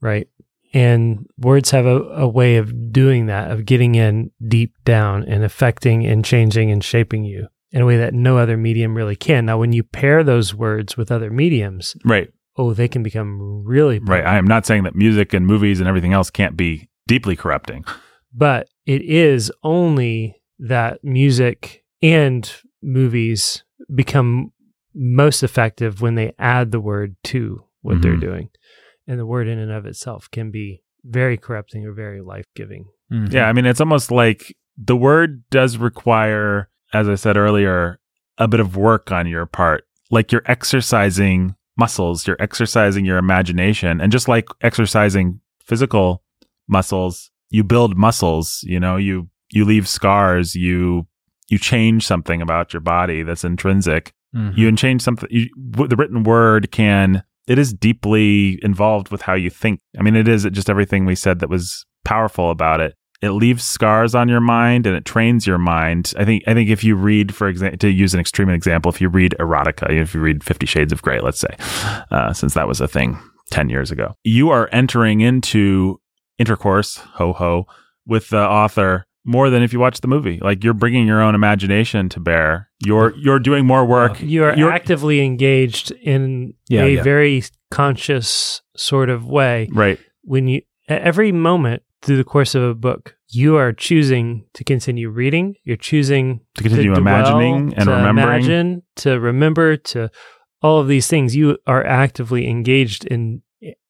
Right. And words have a, a way of doing that, of getting in deep down and affecting and changing and shaping you in a way that no other medium really can. Now, when you pair those words with other mediums, Right, oh, they can become really right. I am not saying that music and movies and everything else can't be deeply corrupting. but it is only that music and movies become most effective when they add the word to what they're Mhm. doing. And the word in and of itself can be very corrupting or very life giving. Mm-hmm. Yeah, I mean, it's almost like the word does require, as I said earlier, a bit of work on your part. Like you're exercising muscles, you're exercising your imagination. And just like exercising physical muscles, you build muscles, you know, you, you leave scars, you, you change something about your body that's intrinsic. Mhm. You can change something. You, w- the written word can, it is deeply involved with how you think. I mean, it is just everything we said that was powerful about it. It leaves scars on your mind and it trains your mind. I think, I think if you read, for example, to use an extreme example, if you read erotica, if you read Fifty Shades of Grey, let's say, uh, since that was a thing 10 years ago, you are entering into intercourse, ho ho, with the author more than if you watch the movie. Like you're bringing your own imagination to bear. You're, you're doing more work. You are You're- actively engaged in Yeah, a yeah. very conscious sort of way. Right. When you, at every moment through the course of a book, you are choosing to continue reading. You're choosing To continue dwell, imagining and to remembering. imagine, to remember, to all of these things. You are actively engaged in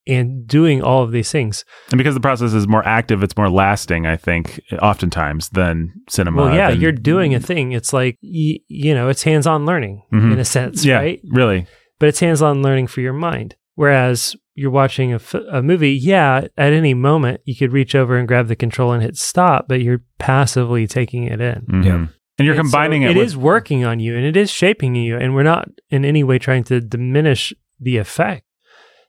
and doing all of these things. And because the process is more active, it's more lasting, I think, oftentimes than cinema. Well, yeah, than- you're doing a thing. It's like, y- you know, it's hands on learning Mhm. in a sense, yeah, right? really. But it's hands on learning for your mind. Whereas you're watching a, f- a movie, yeah, at any moment you could reach over and grab the control and hit stop, but you're passively taking it in. Mhm. Yeah. And you're And so combining it It with is working on you and it is shaping you. And we're not in any way trying to diminish the effect.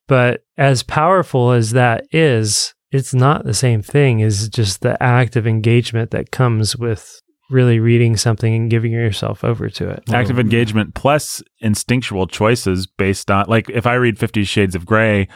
But as powerful as that is, it's not the same thing as just the act of engagement that comes with really reading something and giving yourself over to it. active engagement plus instinctual choices based on like if I read Fifty Shades of Grey,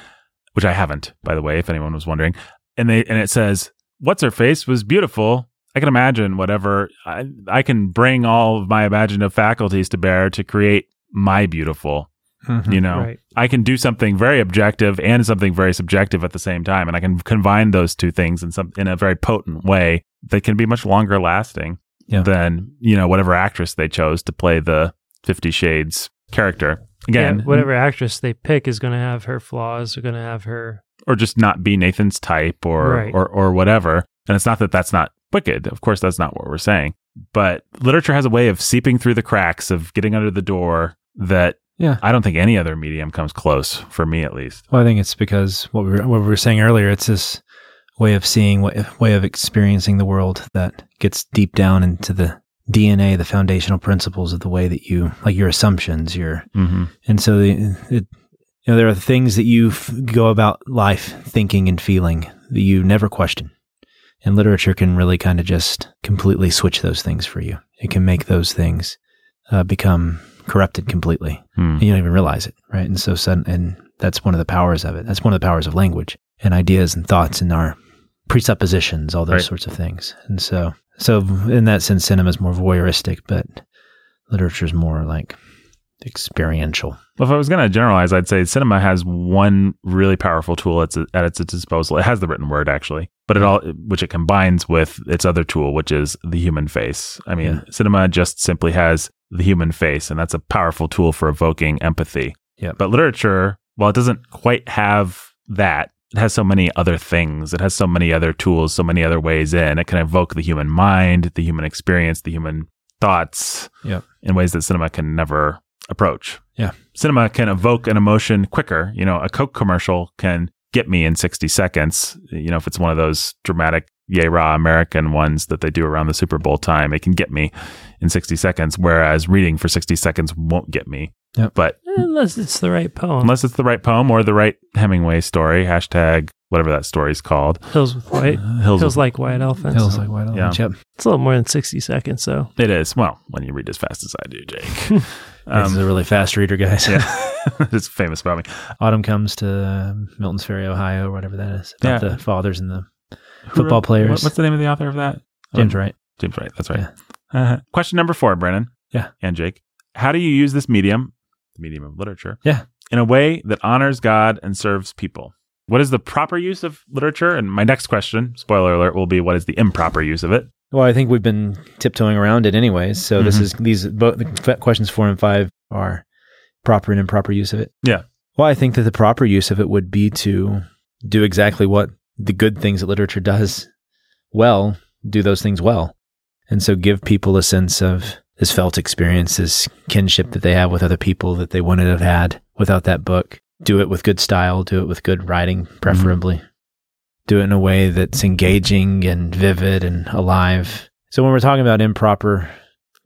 which I haven't, by the way, if anyone was wondering, and they and it says what's her face was beautiful. I can imagine whatever I, I can bring all of my imaginative faculties to bear to create my beautiful. Mhm. You know, Right. I can do something very objective and something very subjective at the same time, and I can combine those two things in some in a very potent way that can be much longer lasting Yeah. than you know whatever actress they chose to play the Fifty Shades character. Again, yeah, whatever actress they pick is going to have her flaws, are going to have her. or just not be Nathan's type, or Right. or or whatever. And it's not that that's not wicked. Of course, that's not what we're saying. But literature has a way of seeping through the cracks of getting under the door that Yeah. I don't think any other medium comes close for me, at least. Well, I think it's because what we were, what we were saying earlier. It's this way of seeing, way, way of experiencing the world that gets deep down into the DNA, the foundational principles of the way that you like your assumptions, your Mm-hmm. and so the, it, you know there are things that you f- go about life thinking and feeling that you never question, and literature can really kind of just completely switch those things for you. It can make those things uh, become corrupted completely Hmm. and you don't even realize it, right? And so sudden, and that's one of the powers of it. That's one of the powers of language and ideas and thoughts and our presuppositions, all those Right. sorts of things. And so, so in that sense, cinema is more voyeuristic, but literature is more like experiential. Well, if I was going to generalize, I'd say cinema has one really powerful tool at its, at its disposal. It has the written word, actually, but it all, which it combines with its other tool, which is the human face. I mean, Yeah. cinema just simply has the human face, and that's a powerful tool for evoking empathy. Yeah. But literature, while it doesn't quite have that, it has so many other things. It has so many other tools, so many other ways in. It can evoke the human mind, the human experience, the human thoughts Yeah. in ways that cinema can never approach. Yeah. Cinema can evoke an emotion quicker. You know, a Coke commercial can get me in 60 seconds. You know, if it's one of those dramatic, yay raw American ones that they do around the Super Bowl time, it can get me in 60 seconds, whereas reading for 60 seconds won't get me. Yep. But Unless it's the right poem. unless it's the right poem or the right Hemingway story, hashtag whatever that story's called. Hills with white. Uh, Hills, Hills of- like white elephants. Hills like white elephants. Yep. It's a little more than 60 seconds, so. It is. Well, when you read as fast as I do, Jake. this is um, a really fast reader, guys. yeah. it's famous about me. Autumn comes to uh, Milton's Ferry, Ohio, or whatever that is. About Yeah. the fathers and the Who Football wrote- players. what- what's the name of the author of that? James Um, Wright. James Wright. That's right. Uh, question number four, Brandon. Yeah. And Jake. How do you use this medium, the medium of literature, Yeah. in a way that honors God and serves people? What is the proper use of literature? And my next question, spoiler alert, will be what is the improper use of it? Well, I think we've been tiptoeing around it anyways. So this Mhm. is these both the questions four and five are proper and improper use of it. Yeah. Well, I think that the proper use of it would be to do exactly what the good things that literature does well, do those things well. And so give people a sense of this felt experience, this kinship that they have with other people that they wouldn't have had without that book. Do it with good style, do it with good writing, preferably. Do it in a way that's engaging and vivid and alive. So when we're talking about improper,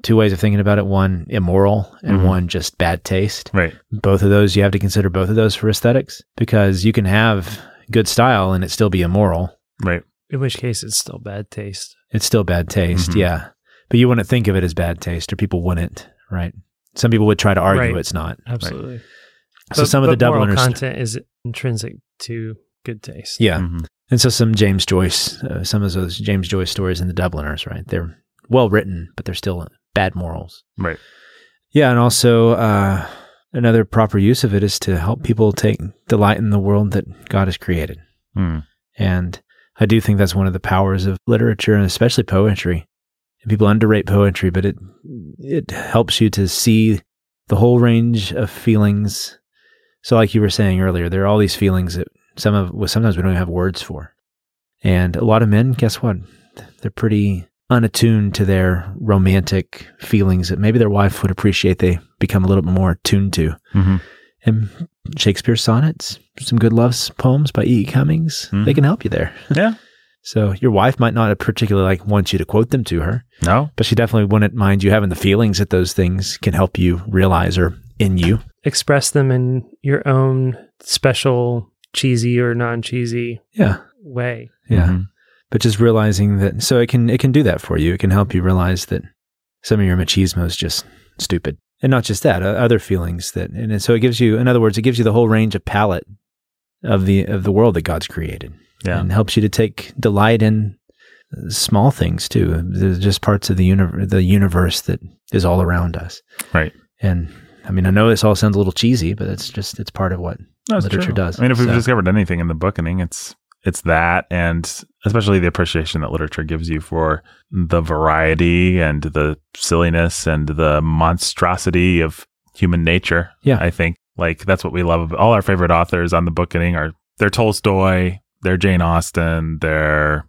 two ways of thinking about it one, immoral, and Mhm. one, just bad taste Right. both of those you have to consider both of those for aesthetics because you can have good style and it still be immoral Right. In which case, it's still bad taste. it's still bad taste Mhm. yeah but you wouldn't think of it as bad taste or people wouldn't right some people would try to argue Right. it's not Absolutely. so But- some of the but moral dubliners content is intrinsic to good taste. yeah Mhm. and so some james joyce uh, some of those james joyce stories in the dubliners right they're well written but they're still bad morals Right. yeah and also uh, another proper use of it is to help people take delight in the world that god has created Mm. And I do think that's one of the powers of literature and especially poetry. People underrate poetry, but it it helps you to see the whole range of feelings So, like you were saying earlier, there are all these feelings that some of well, sometimes we don't even have words for, and a lot of men, guess what? They're pretty unattuned to their romantic feelings that maybe their wife would appreciate. They become a little bit more attuned to. Mm-hmm. And Shakespeare's sonnets, some good love poems by E. E. Cummings, Mhm. they can help you there. Yeah. So your wife might not particularly like want you to quote them to her, No. but she definitely wouldn't mind you having the feelings that those things can help you realize or in you. Express them in your own special, cheesy or non cheesy Yeah. way. Yeah. Mhm. But just realizing that so it can it can do that for you. It can help you realize that some of your machismo is just stupid. And not just that, uh, other feelings that and so it gives you in other words, it gives you the whole range of palette of the of the world that God's created. Yeah. and helps you to take delight in small things too. There's just parts of the universe, the universe that is all around us. Right. And I mean, I know this all sounds a little cheesy, but it's just it's part of what That's literature true. does. I mean, if we've So- discovered anything in the bookening, it's it's that, and especially the appreciation that literature gives you for the variety and the silliness and the monstrosity of human nature. Yeah. I think like that's what we love. All our favorite authors on the bookening are they're Tolstoy, they're Jane Austen, they're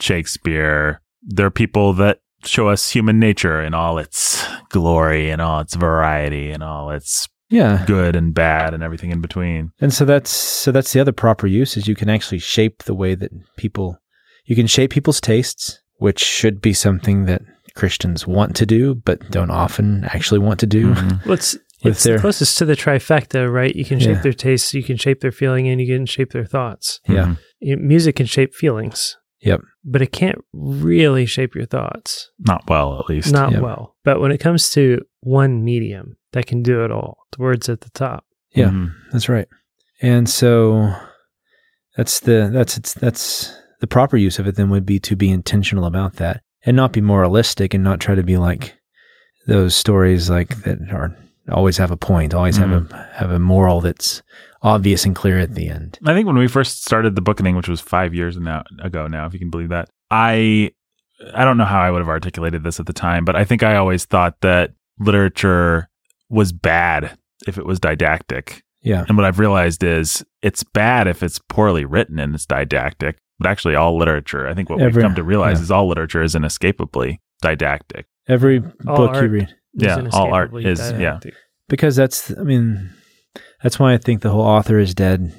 Shakespeare. They're people that show us human nature in all its glory and all its variety and all its yeah. good and bad and everything in between. And so that's so that's the other proper use is you can actually shape the way that people you can shape people's tastes, which should be something that Christians want to do but don't often actually want to do. Mhm. Well, it's, With it's their- the closest to the trifecta, right? You can shape Yeah. their tastes, you can shape their feeling, and you can shape their thoughts. Yeah. Mhm. You- Music can shape feelings. Yep. But it can't really shape your thoughts. Not well, at least. Not Yep. well. But when it comes to one medium that can do it all, the words at the top. Yeah. Mhm. That's right. And so that's the that's it's that's the proper use of it then would be to be intentional about that and not be moralistic and not try to be like those stories like that are always have a point, always have a mm. have a moral that's obvious and clear at the end. I think when we first started the bookening, which was five years now, ago now, if you can believe that, I I don't know how I would have articulated this at the time, but I think I always thought that literature was bad if it was didactic. Yeah. And what I've realized is it's bad if it's poorly written and it's didactic. But actually, all literature, I think what Every- we've come to realize yeah. is all literature is inescapably didactic. Every All book you read Yeah, all art inescapably is- yeah. because that's I mean that's why I think the whole author is dead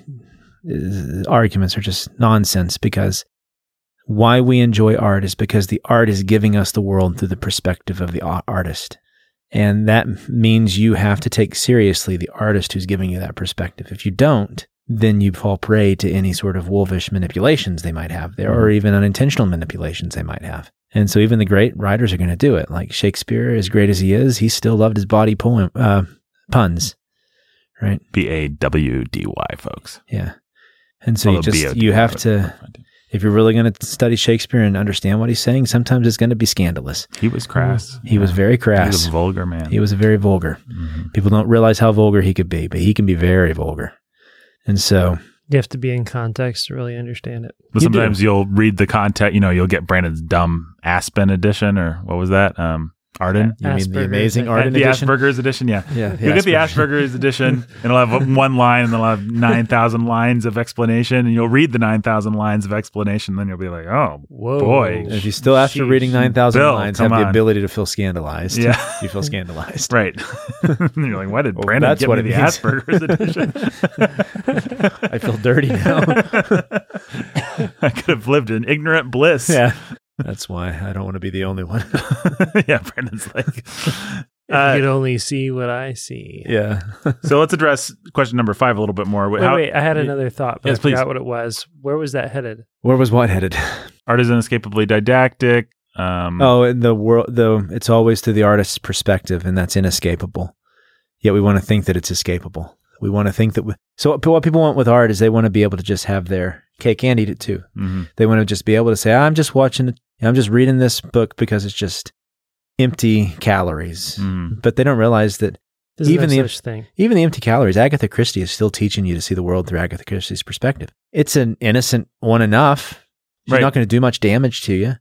is- arguments are just nonsense because why we enjoy art is because the art is giving us the world through the perspective of the artist. And that means you have to take seriously the artist who's giving you that perspective. If you don't, then you fall prey to any sort of wolfish manipulations they might have there, or mm-hmm. even unintentional manipulations they might have. And so even the great writers are going to do it. Like Shakespeare, as great as he is, he still loved his body poem uh, puns, right? B A W D Y, folks. Yeah. And so you just B-O-D-Y you have to if you're really going to study Shakespeare and understand what he's saying, sometimes it's going to be scandalous. He was crass. He was very crass. He was a vulgar man. He was very vulgar. Mhm. People don't realize how vulgar he could be, but he can be very vulgar. And so, You have to be in context to really understand it. But You do. sometimes you'll read the content, you know, you'll get Brandon's dumb Aspen edition or what was that? Um Arden? you mean the amazing Arden the edition? Asperger's edition, yeah. Yeah, You'll get the Asperger's edition, and it'll have one line, and it'll have nine thousand lines of explanation, and you'll read the nine thousand lines of explanation, and then you'll be like, "Oh, Whoa. Boy. If you still, after Sheesh. reading 9,000 lines, have come the ability to feel scandalized, Yeah. you feel scandalized. right." and you're like, "Why did Oh, Brandon give me the means. Asperger's edition?" I feel dirty now. I could have lived in ignorant bliss. yeah. That's why I don't want to be the only one. yeah. Brandon's like. If Uh, you could only see what I see. yeah. so let's address question number five a little bit more. Wait, How- wait, I had another thought, but Yes, I forgot please. what it was. Where was that headed? Where was what headed? art is inescapably didactic. Um, Oh, and the world, though, it's always through the artist's perspective, and that's inescapable. Yet we want to think that it's escapable. We want to think that. We, so what what people want with art is they want to be able to just have their cake and eat it too. mhm. They want to just be able to say, "I'm just watching it. I'm just reading this book because it's just empty calories." Mhm. But they don't realize that There's Even no the- such thing. even the empty calories, Agatha Christie is still teaching you to see the world through Agatha Christie's perspective. It's an innocent one enough. She's Right. not going to do much damage to you,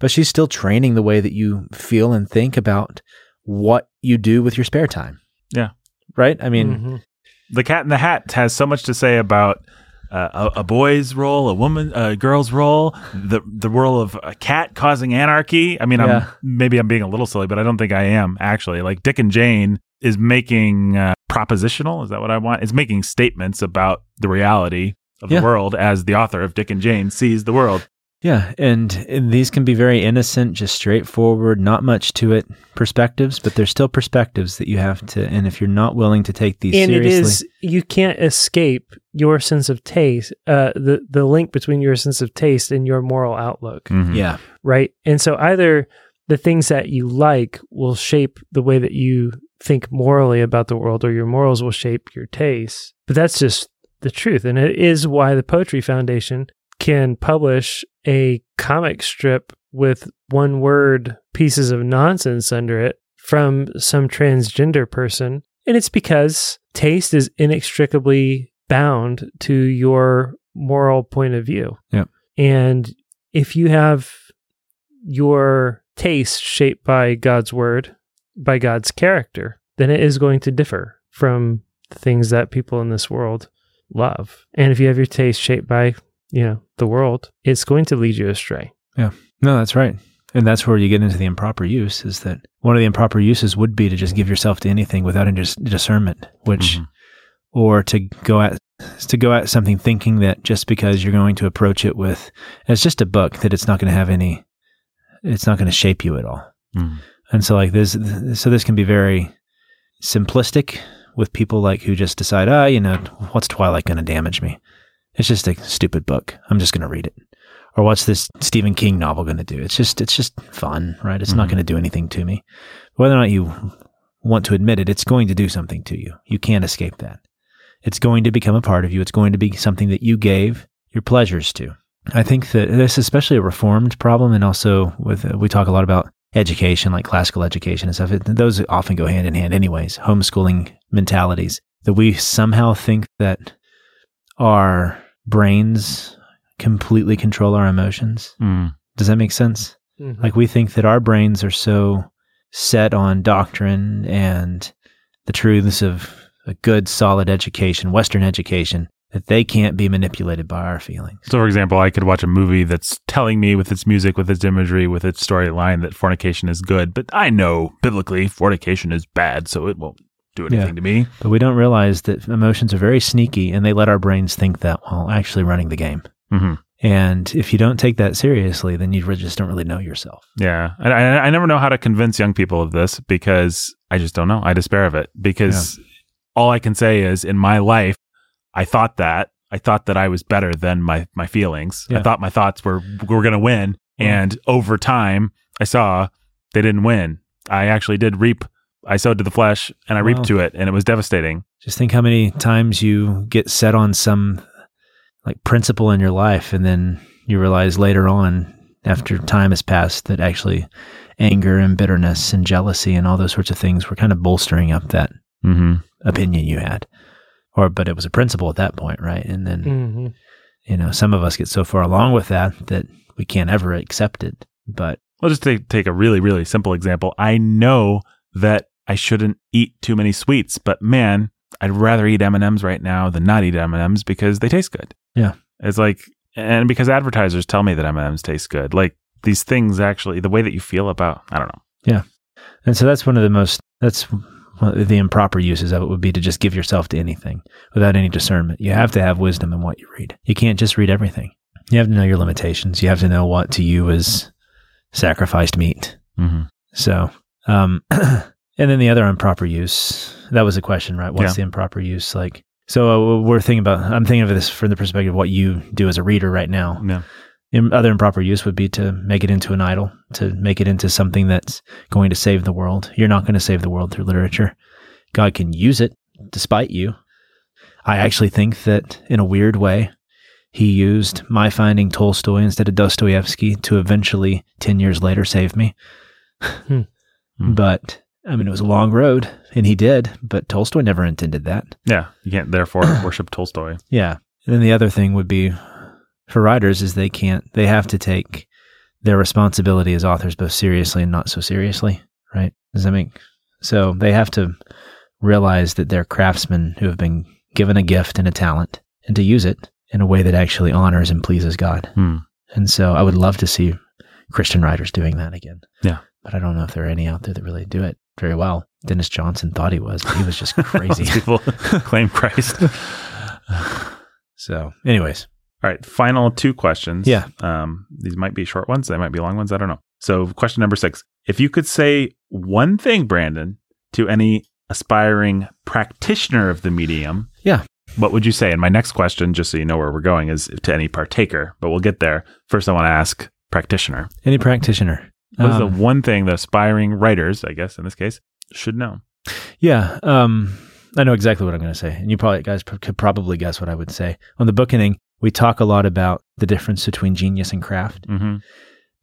but she's still training the way that you feel and think about what you do with your spare time. Yeah. Right? I mean, Mhm. The Cat in the Hat has so much to say about uh, a, a, boy's role, a woman, a girl's role, the the role of a cat causing anarchy. I mean, Yeah. I'm maybe I'm being a little silly, but I don't think I am actually. Like Dick and Jane is making uh, propositional. Is that what I want? Is making statements about the reality of Yeah. the world as the author of Dick and Jane sees the world. Yeah, and, and these can be very innocent, just straightforward, not much to it perspectives, but they're still perspectives that you have to. And if you're not willing to take these and it seriously, is you can't escape your sense of taste uh the the link between your sense of taste and your moral outlook. Mhm. yeah, right? And so either the things that you like will shape the way that you think morally about the world or your morals will shape your taste. but that's just the truth. And it is why the poetry foundation can publish a comic strip with one word pieces of nonsense under it from some transgender person. And it's because taste is inextricably bound to your moral point of view. Yep. And if you have your taste shaped by God's word, by God's character, then it is going to differ from the things that people in this world love. And if you have your taste shaped by, you know, the world, it's going to lead you astray. Yeah. No, that's right. And that's where you get into the improper use is that one of the improper uses would be to just give yourself to anything without any dis- discernment, which, Mhm. Or to go at, to go at something thinking that just because you're going to approach it with, it's just a book, that it's not going to have any, it's not going to shape you at all. Mhm. And so like this, so this can be very simplistic with people like who just decide, ah, you know, what's Twilight going to damage me? It's just a stupid book. I'm just going to read it. Or what's this Stephen King novel going to do? It's just, it's just fun, right? It's not Mhm. going to do anything to me. Whether or not you want to admit it, it's going to do something to you. You can't escape that. It's going to become a part of you. It's going to be something that you gave your pleasures to. I think that this is especially a reformed problem, and also with uh, we talk a lot about education, like classical education and stuff. It, those often go hand in hand, anyways. Homeschooling mentalities that we somehow think that our brains completely control our emotions. Mm. Does that make sense? Like we think that our brains are so set on doctrine and the truths of a good, solid education, Western education, that they can't be manipulated by our feelings. So, for example, I could watch a movie that's telling me with its music, with its imagery, with its storyline that fornication is good, but I know biblically fornication is bad, so it won't do anything Yeah. to me. But we don't realize that emotions are very sneaky and they let our brains think that while actually running the game. hmm And if you don't take that seriously, then you just don't really know yourself. Yeah. And I, I never know how to convince young people of this because I just don't know. I despair of it because all I can say is in my life, I thought that. I thought that I was better than my, my feelings. I thought my thoughts were, were going to win. And over time, I saw they didn't win. I actually did reap. I sowed to the flesh and I Wow. reaped to it, and it was devastating. Just think how many times you get set on some like principle in your life and then you realize later on after time has passed that actually anger and bitterness and jealousy and all those sorts of things were kind of bolstering up that Mm-hmm. Opinion you had. Or but it was a principle at that point, right? And then hmm you know, some of us get so far along with that that we can't ever accept it. But I'll just take, take a really, really simple example. I know that I shouldn't eat too many sweets, but man, I'd rather eat M&Ms right now than not eat M&Ms because they taste good. Yeah. It's like, and because advertisers tell me that M&Ms taste good. Like these things actually, the way that you feel about, I don't know. Yeah and so that's one of the most, that's one of the improper uses of it would be to just give yourself to anything without any discernment. You have to have wisdom in what you read. You can't just read everything. You have to know your limitations. You have to know what to you is sacrificed meat. Mm-hmm. So, um, and then the other improper use, that was a question, right? What's Yeah. the improper use? Like, so uh, we're thinking about, I'm thinking of this from the perspective of what you do as a reader right now. Yeah. Im- other improper use would be to make it into an idol, to make it into something that's going to save the world. You're not going to save the world through literature. God can use it despite you. I actually think that in a weird way, he used my finding Tolstoy instead of Dostoevsky to eventually, 10 years later, save me. Hmm. But, I mean, it was a long road, and he did, but Tolstoy never intended that. Yeah. You can't therefore worship Tolstoy. Yeah. And then the other thing would be for writers is they can't they have to take their responsibility as authors both seriously and not so seriously, right? Does that make so they have to realize that they're craftsmen who have been given a gift and a talent and to use it in a way that actually honors and pleases God. Hmm. And so I would love to see Christian writers doing that again. Yeah. But I don't know if there are any out there that really do it very well. Denis Johnson thought he was, but he was just crazy. People claim Christ. so, anyways, All right, final two questions. Yeah. Um, these might be short ones. They might be long ones. I don't know. So, question number six: If you could say one thing, Brandon, to any aspiring practitioner of the medium, Yeah. what would you say? And my next question, just so you know where we're going, is to any partaker. But we'll get there. First, I want to ask practitioner. any practitioner. What is Um, the one thing the aspiring writers, I guess in this case, should know? Yeah, um, I know exactly what I'm going to say, and you probably guys p- could probably guess what I would say. On the bookening, we talk a lot about the difference between genius and craft. Mm-hmm.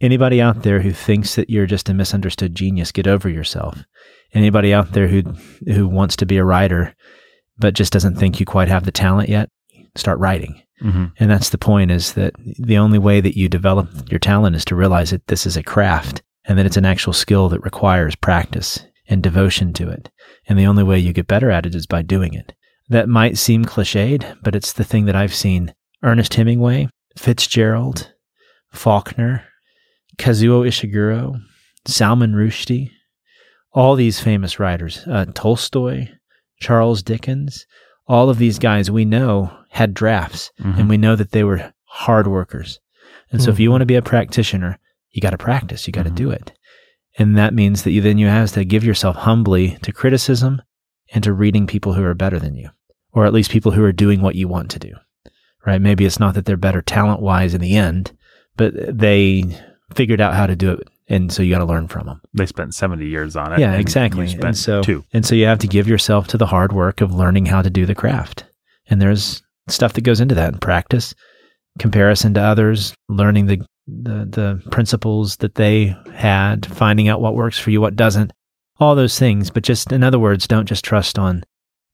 Anybody out there who thinks that you're just a misunderstood genius, get over yourself. Anybody out there who who wants to be a writer but just doesn't think you quite have the talent yet, start writing. Mm-hmm. And that's the point is that the only way that you develop your talent is to realize that this is a craft and that it's an actual skill that requires practice and devotion to it. And the only way you get better at it is by doing it. That might seem cliched, but it's the thing that I've seen. Ernest Hemingway, Fitzgerald, Faulkner, Kazuo Ishiguro, Salman Rushdie, all these famous writers, uh, Tolstoy, Charles Dickens, all of these guys we know had drafts Mm-hmm. and we know that they were hard workers. And so if you Mhm. want to be a practitioner, you got to practice, you got to Mhm. do it. And that means that you then you have to give yourself humbly to criticism and to reading people who are better than you, or at least people who are doing what you want to do. Right? Maybe it's not that they're better talent wise in the end, but they figured out how to do it. And so you got to learn from them. They spent 70 years on it. Yeah, exactly. And so- two. And so you have to give yourself to the hard work of learning how to do the craft. And there's stuff that goes into that in practice, comparison to others, learning the, the, the principles that they had, finding out what works for you, what doesn't, all those things. But just, in other words, don't just trust on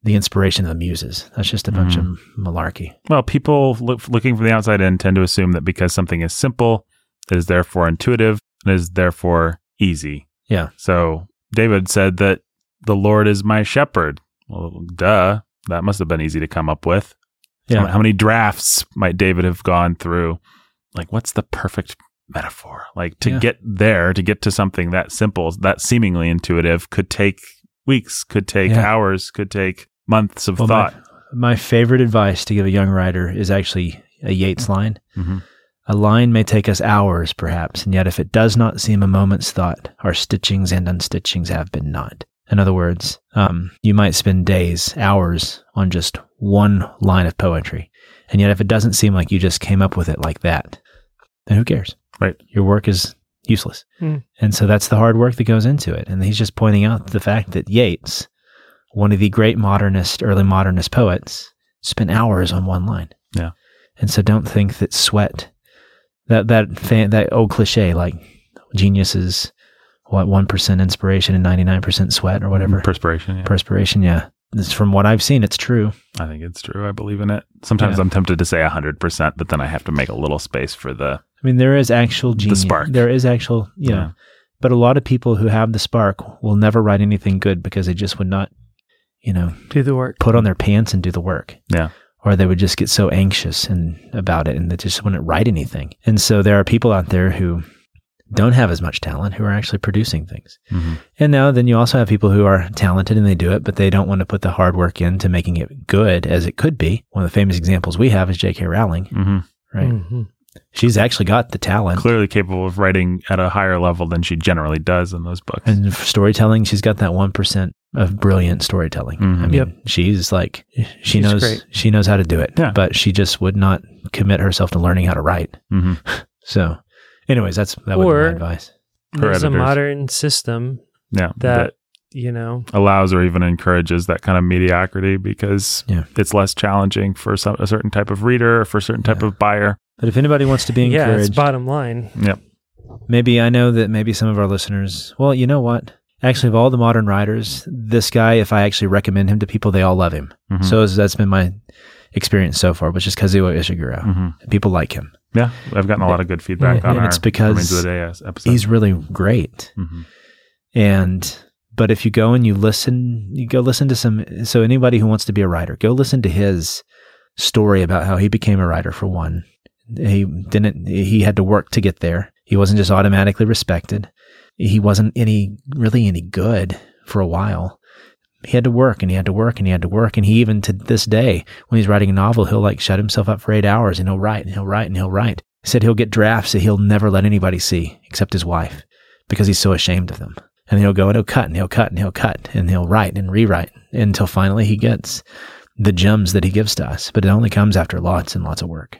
the inspiration of the muses. That's just a bunch mm. of malarkey. Well, people look, looking from the outside in tend to assume that because something is simple, it is therefore intuitive and is therefore easy. Yeah. So David said that the Lord is my shepherd. Well, duh. That must have been easy to come up with. Yeah. How, how many drafts might David have gone through? Like, what's the perfect metaphor? Like, to Yeah. get there, to get to something that simple, that seemingly intuitive, could take weeks, could take Yeah. hours, could take months of Well, thought. My, my favorite advice to give a young writer is actually a Yeats line. Mhm. A line may take us hours, perhaps, and yet if it does not seem a moment's thought, our stitchings and unstitchings have been not. In other words, um, you might spend days, hours on just one line of poetry. And yet if it doesn't seem like you just came up with it like that, then who cares? Right. Your work is useless. Hmm. And so that's the hard work that goes into it. And he's just pointing out the fact that Yeats, one of the great modernist, early modernist poets, spent hours on one line. Yeah. And so don't think that sweat, that that fan, that old cliche like genius is what one percent inspiration and ninety nine percent sweat or whatever Perspiration. Yeah. perspiration. Yeah, it's from what I've seen, it's true. I think it's true. I believe in it. Sometimes Yeah. I'm tempted to say 100%, but then I have to make a little space for the. I mean, there is actual genius. spark. There is actual, you know, Yeah. but a lot of people who have the spark will never write anything good because they just would not, you know, Do the work. put on their pants and do the work. Yeah. Or they would just get so anxious and about it and they just wouldn't write anything. And so there are people out there who don't have as much talent who are actually producing things. Mhm. And now then you also have people who are talented and they do it, but they don't want to put the hard work into making it good as it could be. One of the famous examples we have is J.K. Rowling, Mhm. right? Mhm. She's actually got the talent. Clearly capable of writing at a higher level than she generally does in those books. And for storytelling, she's got that 1% of brilliant storytelling. Mhm. I mean, Yep. she's like, she She's knows, great. she knows how to do it, Yeah. but she just would not commit herself to learning how to write. Mhm. So anyways, that's, that would be my advice. There's a modern system Yeah. that, you know, allows or even encourages that kind of mediocrity because Yeah. it's less challenging for some, a certain type of reader or for a certain type Yeah. of buyer. But if anybody wants to be yeah, it's encouraged, bottom line. Yep. maybe I know that maybe some of our listeners, well, you know what? Actually, of all the modern writers, this guy, if I actually recommend him to people, they all love him. Mhm. So that's been my experience so far, which is Kazuo Ishiguro. Mhm. People like him. Yeah. I've gotten a lot of good feedback on and our it's because Remains of the Day episode. He's really great. Mhm. And But if you go and you listen, you go listen to some. So anybody who wants to be a writer, go listen to his story about how he became a writer. For one, he didn't. He had to work to get there. He wasn't just automatically respected. He wasn't any really any good for a while. He had to work and he had to work and he had to work. And he even to this day, when he's writing a novel, he'll like shut himself up for eight hours and he'll write and he'll write and he'll write. He said he'll get drafts that he'll never let anybody see except his wife because he's so ashamed of them. And he'll go and he'll cut and he'll cut and he'll cut and he'll write and rewrite until finally he gets the gems that he gives to us. But it only comes after lots and lots of work.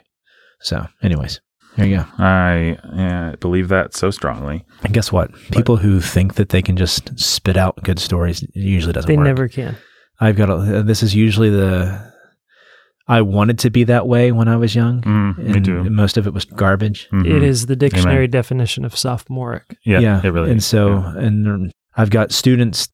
So, anyways, there you go. I yeah, believe that so strongly. And guess what? People who think that they can just spit out good stories it usually doesn't They work. never can. I've got a, this is usually the I wanted to be that way when I was young. Mm, me and too. Most of it was garbage. Mhm. It is the dictionary definition of sophomoric. Yeah, yeah, it really And is. so, Yeah. and I've got students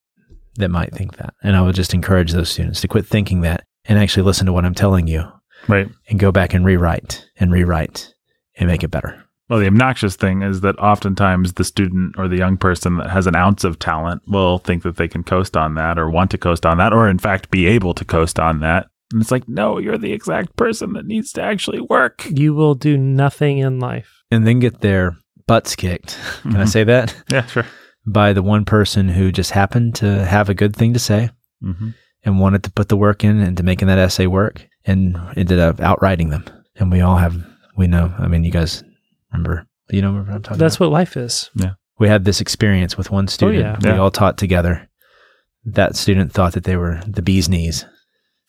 that might think that, and I would just encourage those students to quit thinking that and actually listen to what I'm telling you right. and go back and rewrite and rewrite and make it better. Well, the obnoxious thing is that oftentimes the student or the young person that has an ounce of talent will think that they can coast on that or want to coast on that or, in fact, be able to coast on that. And it's like, no, you're the exact person that needs to actually work. You will do nothing in life. And then get their butts kicked. Can I Mhm. say that? Yeah, sure. By the one person who just happened to have a good thing to say Mm-hmm. and wanted to put the work in into making that essay work and ended up outwriting them. And we all have, we know, I mean, you guys remember, you know what I'm talking That's about? what life is. Yeah. We had this experience with one student. yeah. We Yeah. all taught together. That student thought that they were the bee's knees.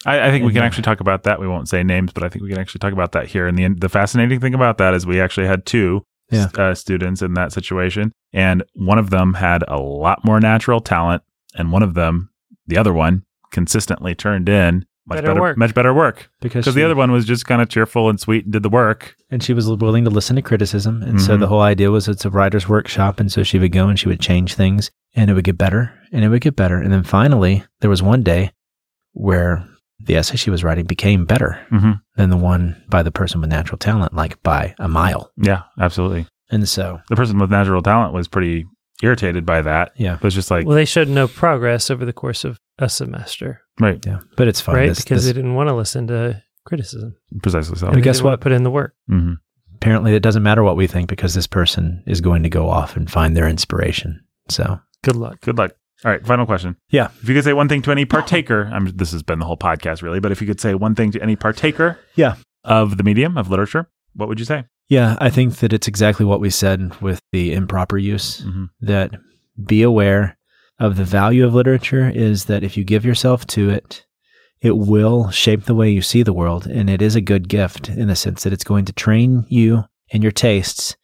I, I think we can actually talk about that. We won't say names, but I think we can actually talk about that here. And the the fascinating thing about that is we actually had two Yeah. uh, students in that situation, and one of them had a lot more natural talent, and one of them, the other one, consistently turned in much Better better, work. much better work Because because the other one was just kind of cheerful and sweet and did the work. and she was willing to listen to criticism. And so Mhm. the whole idea was it's a writer's workshop. And so she would go and she would change things and it would get better and it would get better. And then finally, there was one day where the essay she was writing became better Mm-hmm. than the one by the person with natural talent, like by a mile. Yeah, absolutely. And so, The person with natural talent was pretty irritated by that. yeah, It was just like, Well, they showed no progress over the course of a semester, right, yeah, but it's fine. right? This- because this- they didn't want to listen to criticism. precisely so. And They guess what? Put in the work. hmm apparently, it doesn't matter what we think because this person is going to go off and find their inspiration. So, Good luck. Good luck. All right, final question. Yeah. If you could say one thing to any partaker, I'm, this has been the whole podcast really, but if you could say one thing to any partaker Yeah. of the medium of literature, what would you say? yeah, I think that it's exactly what we said with the improper use. Mm-hmm. that be aware of the value of literature is that if you give yourself to it, it will shape the way you see the world. And it is a good gift in the sense that it's going to train you and your tastes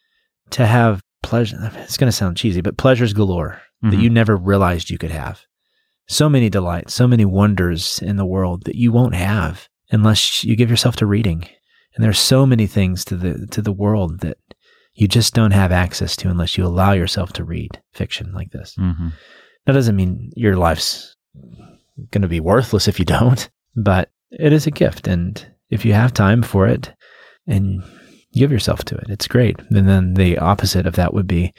to have pleasure. It's going to sound cheesy, but pleasures galore that Mhm. you never realized you could have. So many delights, so many wonders in the world that you won't have unless you give yourself to reading. And there's so many things to the to the world that you just don't have access to unless you allow yourself to read fiction like this. Mm-hmm. That doesn't mean your life's going to be worthless if you don't, but it is a gift. And if you have time for it and give yourself to it, it's great. And then the opposite of that would be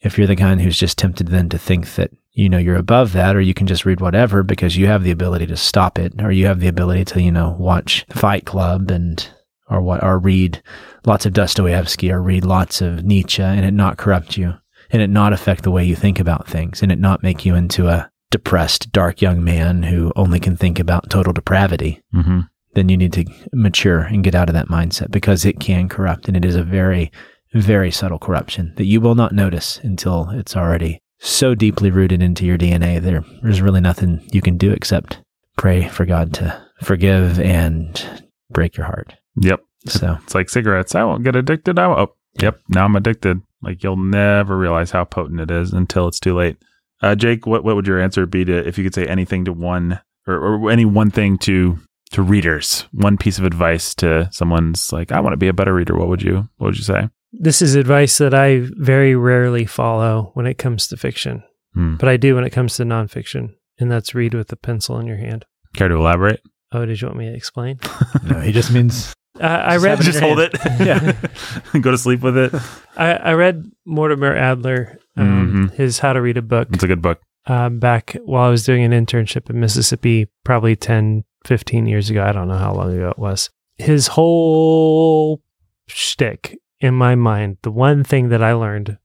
if you're the kind who's just tempted then to think that, you know, you're above that or you can just read whatever because you have the ability to stop it or you have the ability to, you know, watch Fight Club and or what or read lots of Dostoevsky or read lots of Nietzsche and it not corrupt you and it not affect the way you think about things and it not make you into a depressed, dark young man who only can think about total depravity, Mm-hmm. then you need to mature and get out of that mindset because it can corrupt. And it is a very, very subtle corruption that you will not notice until it's already so deeply rooted into your DNA. There, there's really nothing you can do except pray for God to forgive and break your heart. Yep. So, It's like cigarettes. I won't get addicted. I won't. Oh, yep. Now I'm addicted. Like you'll never realize how potent it is until it's too late. Uh, Jake, what, what would your answer be to if you could say anything to one or, or any one thing to to readers? One piece of advice to someone's like, I want to be a better reader. What would you What would you say? This is advice that I very rarely follow when it comes to fiction, Hmm. but I do when it comes to nonfiction, and that's read with a pencil in your hand. Care to elaborate? Oh, did you want me to explain? no, he just means I, I read have it in Just your hold it. Yeah. Go to sleep with it. I, I read Mortimer Adler, um, Mhm. his How to Read a Book. It's a good book. um, back while I was doing an internship in Mississippi, probably 10, 15 years ago. I don't know how long ago it was. His whole shtick in my mind, the one thing that I learned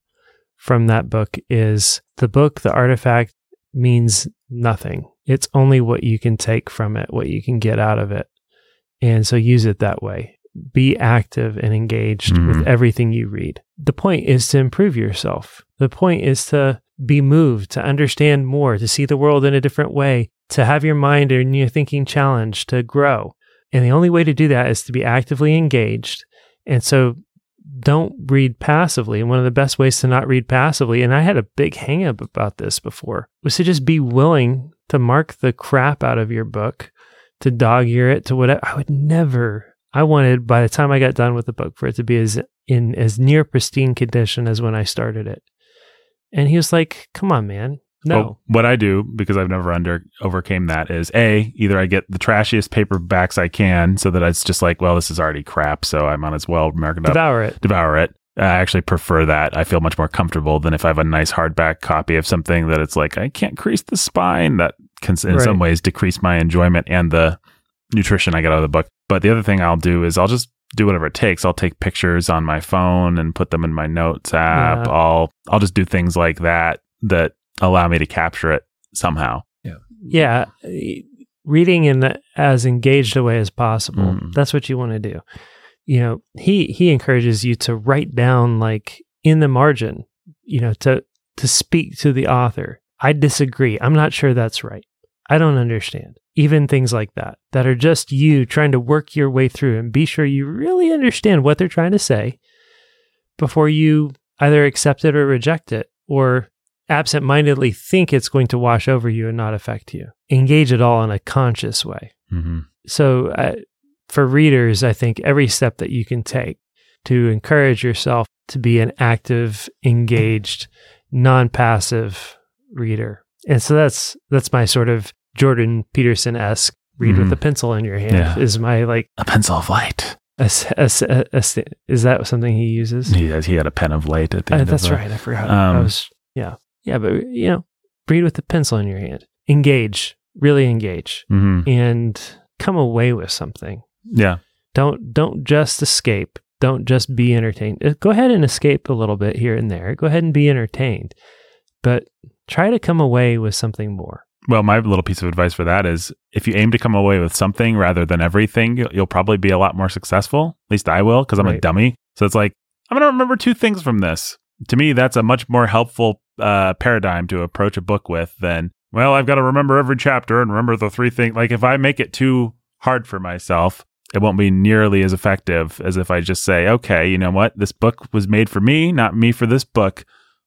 from that book is the book, The Artifact, means nothing. It's only what you can take from it, what you can get out of it. And so use it that way. Be active and engaged Mhm. with everything you read. The point is to improve yourself. The point is to be moved, to understand more, to see the world in a different way, to have your mind and your thinking challenged, to grow. And the only way to do that is to be actively engaged. And so don't read passively. And one of the best ways to not read passively, and I had a big hang up about this before, was to just be willing to mark the crap out of your book, to dog ear it, to whatever. I would never, I wanted by the time I got done with the book for it to be as in as near pristine condition as when I started it. And he was like, come on, man. No. Well, what I do because I've never under overcame that is a either I get the trashiest paperbacks I can so that it's just like well this is already crap so I might as well mark it up devour it. devour it. I actually prefer that. I feel much more comfortable than if I have a nice hardback copy of something that it's like I can't crease the spine. That can in some ways decrease my enjoyment and the nutrition I get out of the book. But the other thing I'll do is I'll just do whatever it takes. I'll take pictures on my phone and put them in my notes app. Yeah. I'll I'll just do things like that that allow me to capture it somehow. yeah, e- reading in as engaged a way as possible. Mm. That's what you want to do. You know, he he encourages you to write down like in the margin, you know, to to speak to the author. I disagree. I'm not sure that's right. I don't understand. Even things like that that are just you trying to work your way through and be sure you really understand what they're trying to say before you either accept it or reject it or absentmindedly think it's going to wash over you and not affect you. Engage it all in a conscious way. Mm-hmm. So, uh, for readers, I think every step that you can take to encourage yourself to be an active, engaged, non-passive reader. And so that's that's my sort of Jordan Peterson esque read with Mhm. a pencil in your hand Yeah. is my like A pencil of light. a, a, a, is that something he uses? He has, he had a pen of light at the Uh, end. that's of the, right. I forgot. I Um, was yeah yeah, but you know, read with a pencil in your hand. Engage, really engage, Mhm. and come away with something. Yeah. Don't don't just escape. Don't just be entertained. Uh, Go ahead and escape a little bit here and there. Go ahead and be entertained, but try to come away with something more. Well, my little piece of advice for that is if you aim to come away with something rather than everything, you'll, you'll probably be a lot more successful. At least I will, because I'm a dummy. So it's like, I'm going to remember two things from this. To me, that's a much more helpful uh, paradigm to approach a book with than, well, I've got to remember every chapter and remember the three things. Like, if I make it too hard for myself, it won't be nearly as effective as if I just say, okay, you know what? This book was made for me, not me for this book.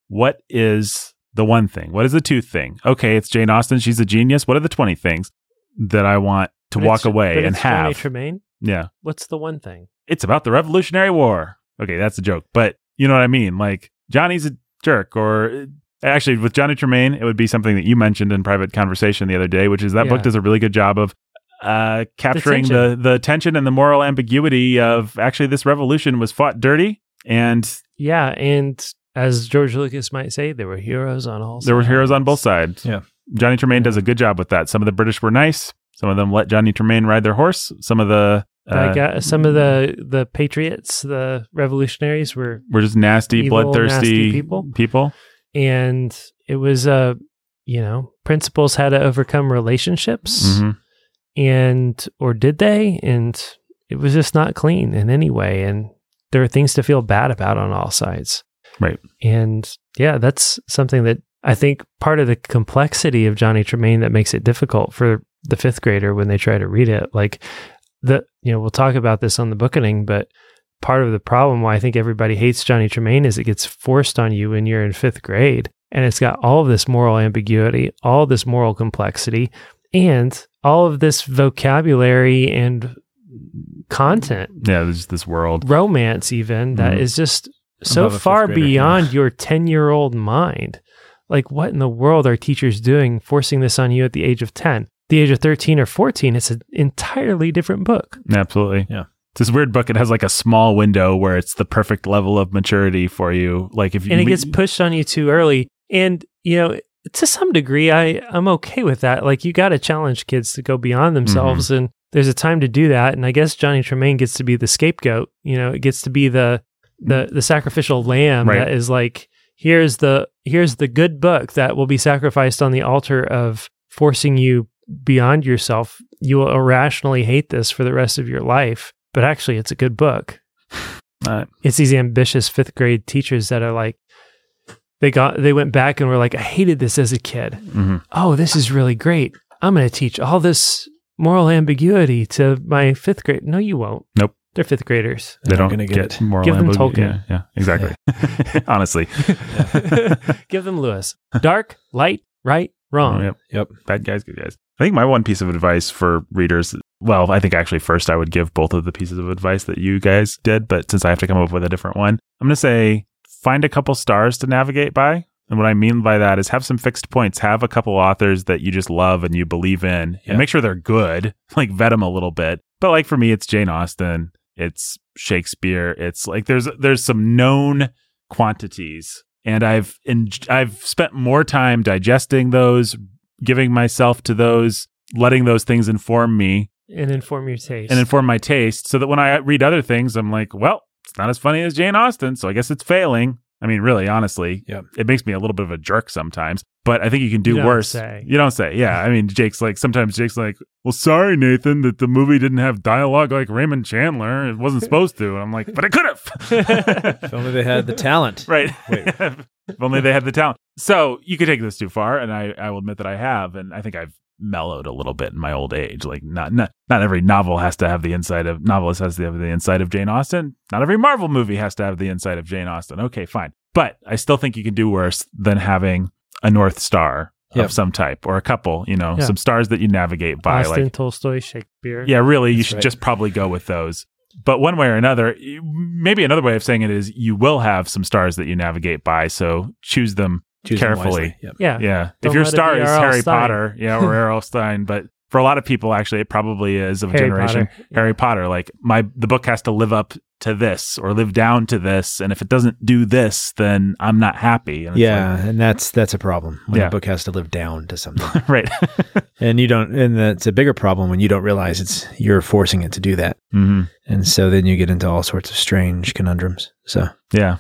What is the one thing? What is the two thing? Okay, it's Jane Austen. She's a genius. What are the 20 things that I want to But walk away and it's Johnny have? Tremain. yeah. What's the one thing? It's about the Revolutionary War. Okay, that's a joke. But you know what I mean? Like, Johnny's a jerk. Or actually, with Johnny Tremain, it would be something that you mentioned in private conversation the other day, which is that book does a really good job of uh, capturing the, the tension and the moral ambiguity of actually this revolution was fought dirty and Yeah, and as George Lucas might say, there were heroes on all. Sides. There were heroes on both sides. Yeah. Johnny Tremain does a good job with that. Some of the British were nice. Some of them let Johnny Tremain ride their horse. Some of the uh, Like uh, some of the the patriots, the revolutionaries were, were just nasty, evil, bloodthirsty nasty people. people. and it was uh, you know, principles had to overcome relationships, Mhm. and or did they? And it was just not clean in any way, and there are things to feel bad about on all sides. Right. And yeah, that's something that I think part of the complexity of Johnny Tremain that makes it difficult for the fifth grader when they try to read it. Like the, you know, we'll talk about this on the bookening, but part of the problem why I think everybody hates Johnny Tremain is it gets forced on you when you're in fifth grade. And it's got all of this moral ambiguity, all this moral complexity, and all of this vocabulary and content Yeah, there's this world. romance even that Mhm. is just so Above a fifth far beyond your 10 year old mind like what in the world are teachers doing forcing this on you at the age of 10 the age of 13 or 14 it's an entirely different book Absolutely. Yeah. It's this weird book. It has like a small window where it's the perfect level of maturity for you. Like if you and it gets pushed on you too early and you know to some degree, I I'm okay with that. Like you got to challenge kids to go beyond mm-hmm. themselves, and there's a time to do that. And I guess Johnny Tremain gets to be the scapegoat. You know, it gets to be the the the sacrificial lamb Right. that is like here's the here's the good book that will be sacrificed on the altar of forcing you beyond yourself. You will irrationally hate this for the rest of your life, but actually, it's a good book. Uh, It's these ambitious fifth grade teachers that are like. They got they went back and were like, I hated this as a kid mhm. oh, this is really great. I'm going to teach all this moral ambiguity to my fifth grade. No, you won't. Nope. They're fifth graders. They They're don't gonna get, get it. moral Give them ambiguity. Tolkien. Yeah, yeah, exactly. Honestly, Give them Lewis. Dark, light, right, wrong. Yep. Yep. bad guys, good guys. I think my one piece of advice for readers, well, I think actually first I would give both of the pieces of advice that you guys did, but since I have to come up with a different one, I'm going to say find a couple stars to navigate by. And what I mean by that is have some fixed points. Have a couple authors that you just love and you believe in, Yeah. and make sure they're good. Like vet them a little bit. But like for me, it's Jane Austen, it's Shakespeare. It's like there's there's some known quantities, and I've en- I've spent more time digesting those, giving myself to those, letting those things inform me And inform your taste. and inform my taste, so that when I read other things, I'm like, well, it's not as funny as Jane Austen, so I guess it's failing. I mean, really, honestly, Yep. it makes me a little bit of a jerk sometimes, but I think you can do You don't worse. say. You don't say, yeah. I mean, Jake's like sometimes Jake's like, well, sorry, Nathan, that the movie didn't have dialogue like Raymond Chandler. It wasn't supposed to. And I'm like, but it could have. If only they had the talent. right. Wait. if only they had the talent. So you could take this too far, and I, I will admit that I have, and I think I've mellowed a little bit in my old age. Like not not not every novel has to have the inside of novelist has to have the inside of Jane Austen. Not every Marvel movie has to have the inside of Jane Austen. Okay, fine. But I still think you can do worse than having a North Star Yep. of some type or a couple, you know, Yeah. some stars that you navigate by. Austen, like Tolstoy, Shakespeare. yeah, really, you That's should right. just probably go with those. But one way or another, maybe another way of saying it is you will have some stars that you navigate by. So choose them Choose carefully. wisely. Yep. Yeah. Yeah. Don't if your star is Harry Stein. Potter, yeah, or Errol Stine, but for a lot of people, actually, it probably is of a Harry generation. Potter. Harry Potter, like my the book has to live up to this or live down to this, and if it doesn't do this, then I'm not happy. And it's Yeah, and that's that's a problem when Yeah. a book has to live down to something, right. and you don't. And that's a bigger problem when you don't realize it's you're forcing it to do that, hmm and so then you get into all sorts of strange conundrums. So Yeah.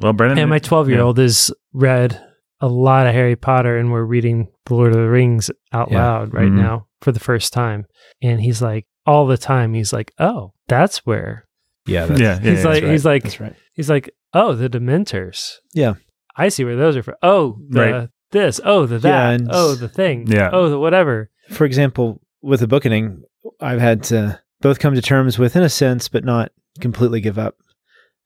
Yeah. Well, Brandon, And my 12 year old has read a lot of Harry Potter, and we're reading The Lord of the Rings out Yeah. loud right Mhm. now for the first time. And he's like, all the time, he's like, oh, that's where. yeah, that's, yeah, yeah, he's yeah, like, right. he's like, that's right. he's like, oh, the Dementors. Yeah. I see where those are from. Oh, the Right. this. Oh, the Yeah, that. and- oh, the thing. Yeah. Oh, the whatever. For example, with the bookending, I've had to both come to terms with, in a sense, but not completely give up,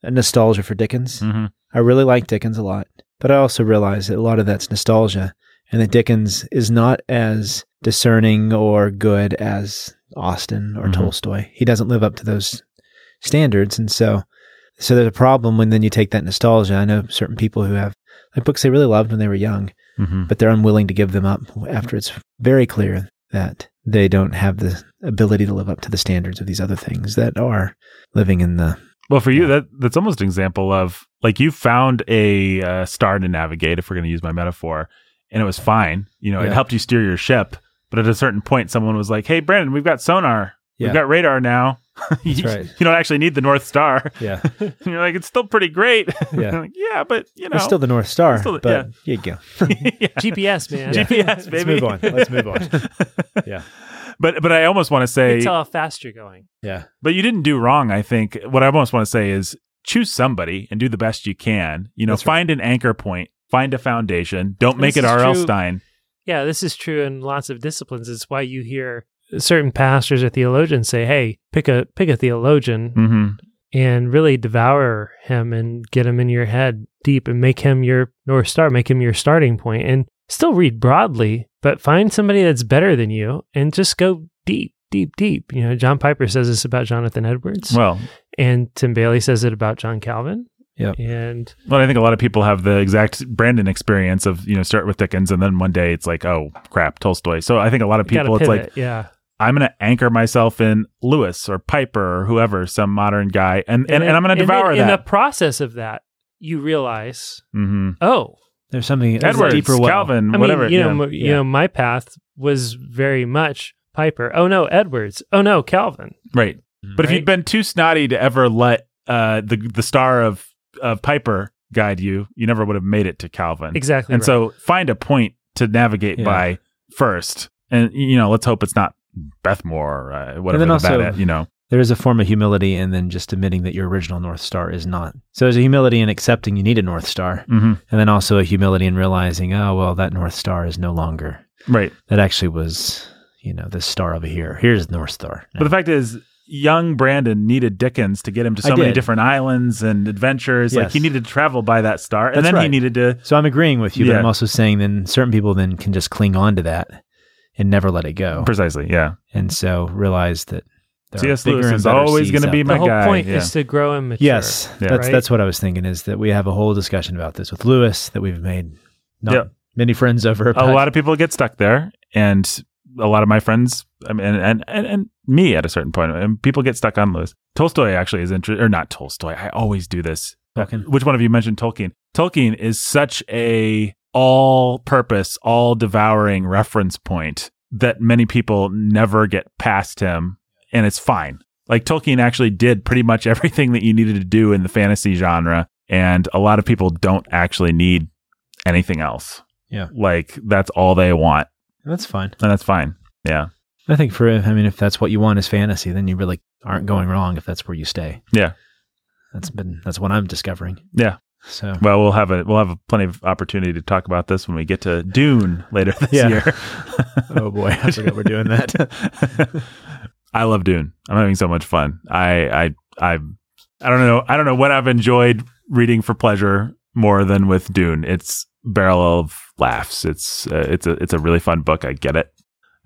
a nostalgia for Dickens. Mhm. I really like Dickens a lot, but I also realize that a lot of that's nostalgia and that Dickens is not as discerning or good as Austen or Mhm. Tolstoy. He doesn't live up to those standards. And so, so there's a problem when then you take that nostalgia. I know certain people who have like books they really loved when they were young, Mhm. but they're unwilling to give them up after it's very clear that they don't have the ability to live up to the standards of these other things that are living in the Well, for you, that that's almost an example of like you found a uh, star to navigate, if we're going to use my metaphor, and it was fine. You know, it helped you steer your ship. But at a certain point, someone was like, "Hey, Brandon, we've got sonar. Yeah. We've got radar now. you, right. you don't actually need the North Star." yeah you're like, "It's still pretty great." Yeah. Like, yeah, but you know, It's still the North Star, still the- but here you go. Yeah. GPS, man. Yeah. GPS, Let's baby. move on. Let's move on. Yeah. But but I almost want to You say, can tell how fast you're going. Yeah. But you didn't do wrong. I think what I almost want to say is choose somebody and do the best you can. You know, That's right. find an anchor point, find a foundation. Don't make it R.L. Stine. Yeah, this is true in lots of disciplines. It's why you hear certain pastors or theologians say, "Hey, pick a pick a theologian Mm-hmm. and really devour him and get him in your head deep and make him your north star, make him your starting point, and still read broadly, but find somebody that's better than you and just go deep, deep, deep. You know, John Piper says this about Jonathan Edwards, Well, and Tim Bailey says it about John Calvin. Yeah. And well, I think a lot of people have the exact Brandon experience of you know start with Dickens and then one day it's like oh crap Tolstoy. So I think a lot of people it's like yeah. I'm going to anchor myself in Lewis or Piper or whoever, some modern guy, and and, and, then- I'm going to then devour In the process of that, you realize, mm-hmm. oh, There's something there's a Edwards, deeper well. Calvin, I whatever. mean, you yeah. know, m- you yeah. know, my path was very much Piper. Oh no, Edwards. Oh no, Calvin. right. But if you'd been too snotty to ever let uh, the the star of of Piper guide you, you never would have made it to Calvin. Exactly. And right. so find a point to navigate Yeah. by first, and you know, let's hope it's not Beth Moore, uh, whatever then also- at, you know. There is a form of humility and then just admitting that your original North Star is not. So there's a humility in accepting you need a North Star. hmm And then also a humility in realizing, oh, well, that North Star is no longer. Right. That actually was, you know, this star over here. Here's North Star. But the fact is, young Brandon needed Dickens to get him to so many different islands and adventures. Like he needed to travel by that star, and That's then he needed to. so I'm agreeing with you, but I'm also saying then certain people then can just cling on to that and never let it go. Precisely, yeah. And so realize that there C.S. Lewis is always going to be there. my the whole guy. point yeah. is to grow and mature. Yes, Yeah. that's Right? that's what I was thinking. Is that we have a whole discussion about this with Lewis that we've made not Yeah. many friends over. a lot of people get stuck there, and a lot of my friends, I mean, and and and, me at a certain point, and people get stuck on Lewis. Tolstoy actually is interesting, or not Tolstoy. I always do this. Tolkien. Uh, which one of you mentioned Tolkien? Tolkien is such a all-purpose, all-devouring reference point that many people never get past him, and it's fine. Like Tolkien actually did pretty much everything that you needed to do in the fantasy genre, and a lot of people don't actually need anything else. Yeah. like that's all they want, That's fine. and that's fine. Yeah, I think for I mean, if that's what you want is fantasy, then you really aren't going wrong if that's where you stay. Yeah. That's been that's what I'm discovering. Yeah. So Well, we'll have a we'll have a plenty of opportunity to talk about this when we get to Dune later this Yeah. year. oh boy, I forgot we're doing that. I love Dune. I'm having so much fun. I I I I don't know. I don't know what I've enjoyed reading for pleasure more than with Dune. It's barrel of laughs. It's uh, it's a it's a really fun book. I get it.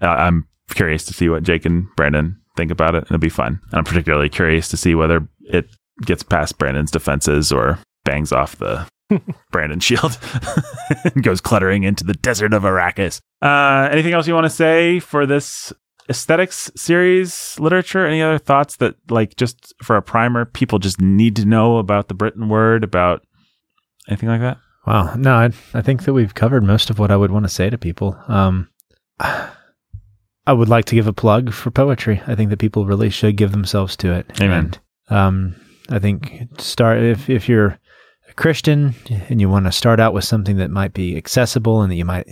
Uh, I'm curious to see what Jake and Brandon think about it. It'll be fun. And I'm particularly curious to see whether it gets past Brandon's defenses or bangs off the Brandon shield and goes cluttering into the desert of Arrakis. Uh, anything else you want to say for this aesthetics series literature? Any other thoughts that, like, just for a primer, people just need to know about the Britain word, about anything like that? Wow, no, I, I think that we've covered most of what I would want to say to people. Um, I would like to give a plug for poetry. I think that people really should give themselves to it. Amen. And, um, I think start if if you're a Christian and you want to start out with something that might be accessible and that you might,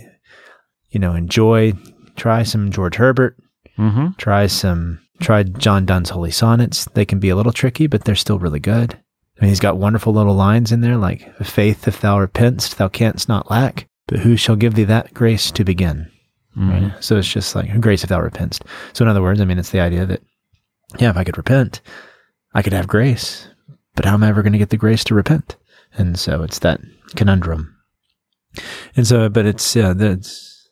you know, enjoy. Try some George Herbert. Mm-hmm. Try some. Try John Donne's Holy Sonnets. They can be a little tricky, but they're still really good. I mean, he's got wonderful little lines in there like, "Faith, if thou repentst, thou canst not lack. But who shall give thee that grace to begin?" Right? So it's just like grace if thou repentst. So in other words, I mean, it's the idea that, yeah, if I could repent, I could have grace. But how am I ever going to get the grace to repent? And so it's that conundrum. And so, but it's yeah, that's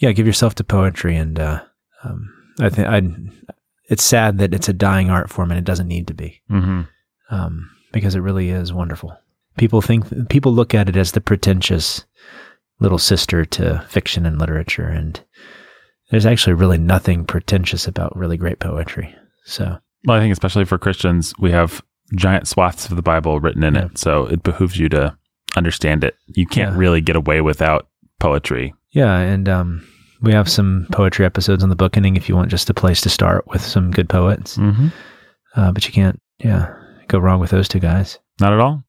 yeah, give yourself to poetry, and uh, um, I think I. It's sad that it's a dying art form, and it doesn't need to be, Mm-hmm. um, because it really is wonderful. People think people look at it as the pretentious little sister to fiction and literature, and there's actually really nothing pretentious about really great poetry. So Well, I think especially for Christians, we have giant swaths of the Bible written in Yeah. it, so it behooves you to understand it. You can't Yeah. really get away without poetry. Yeah, and um, we have some poetry episodes on the bookending if you want just a place to start with some good poets. Mm-hmm. Uh, but you can't, yeah, go wrong with those two guys. Not at all.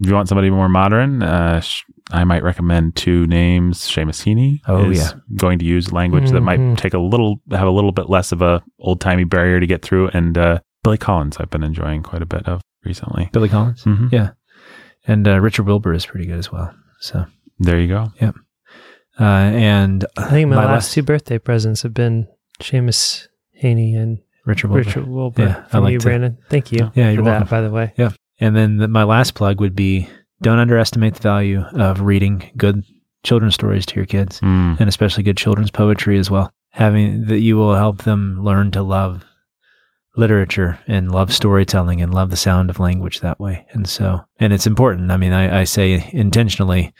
If you want somebody more modern, uh, sh- I might recommend two names. Seamus Heaney Oh, is yeah. going to use language that might Mhm. take a little, have a little bit less of a old timey barrier to get through. And uh, Billy Collins, I've been enjoying quite a bit of recently. Billy Collins, Mhm. yeah, and uh, Richard Wilbur is pretty good as well. So, There you go. uh, and I think my, my last last- two birthday presents have been Seamus Heaney and Richard Wilbur. Richard Wilbur Yeah, I from like you, to- Brandon. Thank you Yeah, for you're that, welcome. by the way. Yeah. And then the, my last plug would be: don't underestimate the value of reading good children's stories to your kids. Mm. and especially good children's poetry as well. Having that you will help them learn to love literature and love storytelling and love the sound of language that way. And so, and it's important. I mean, I, I say intentionally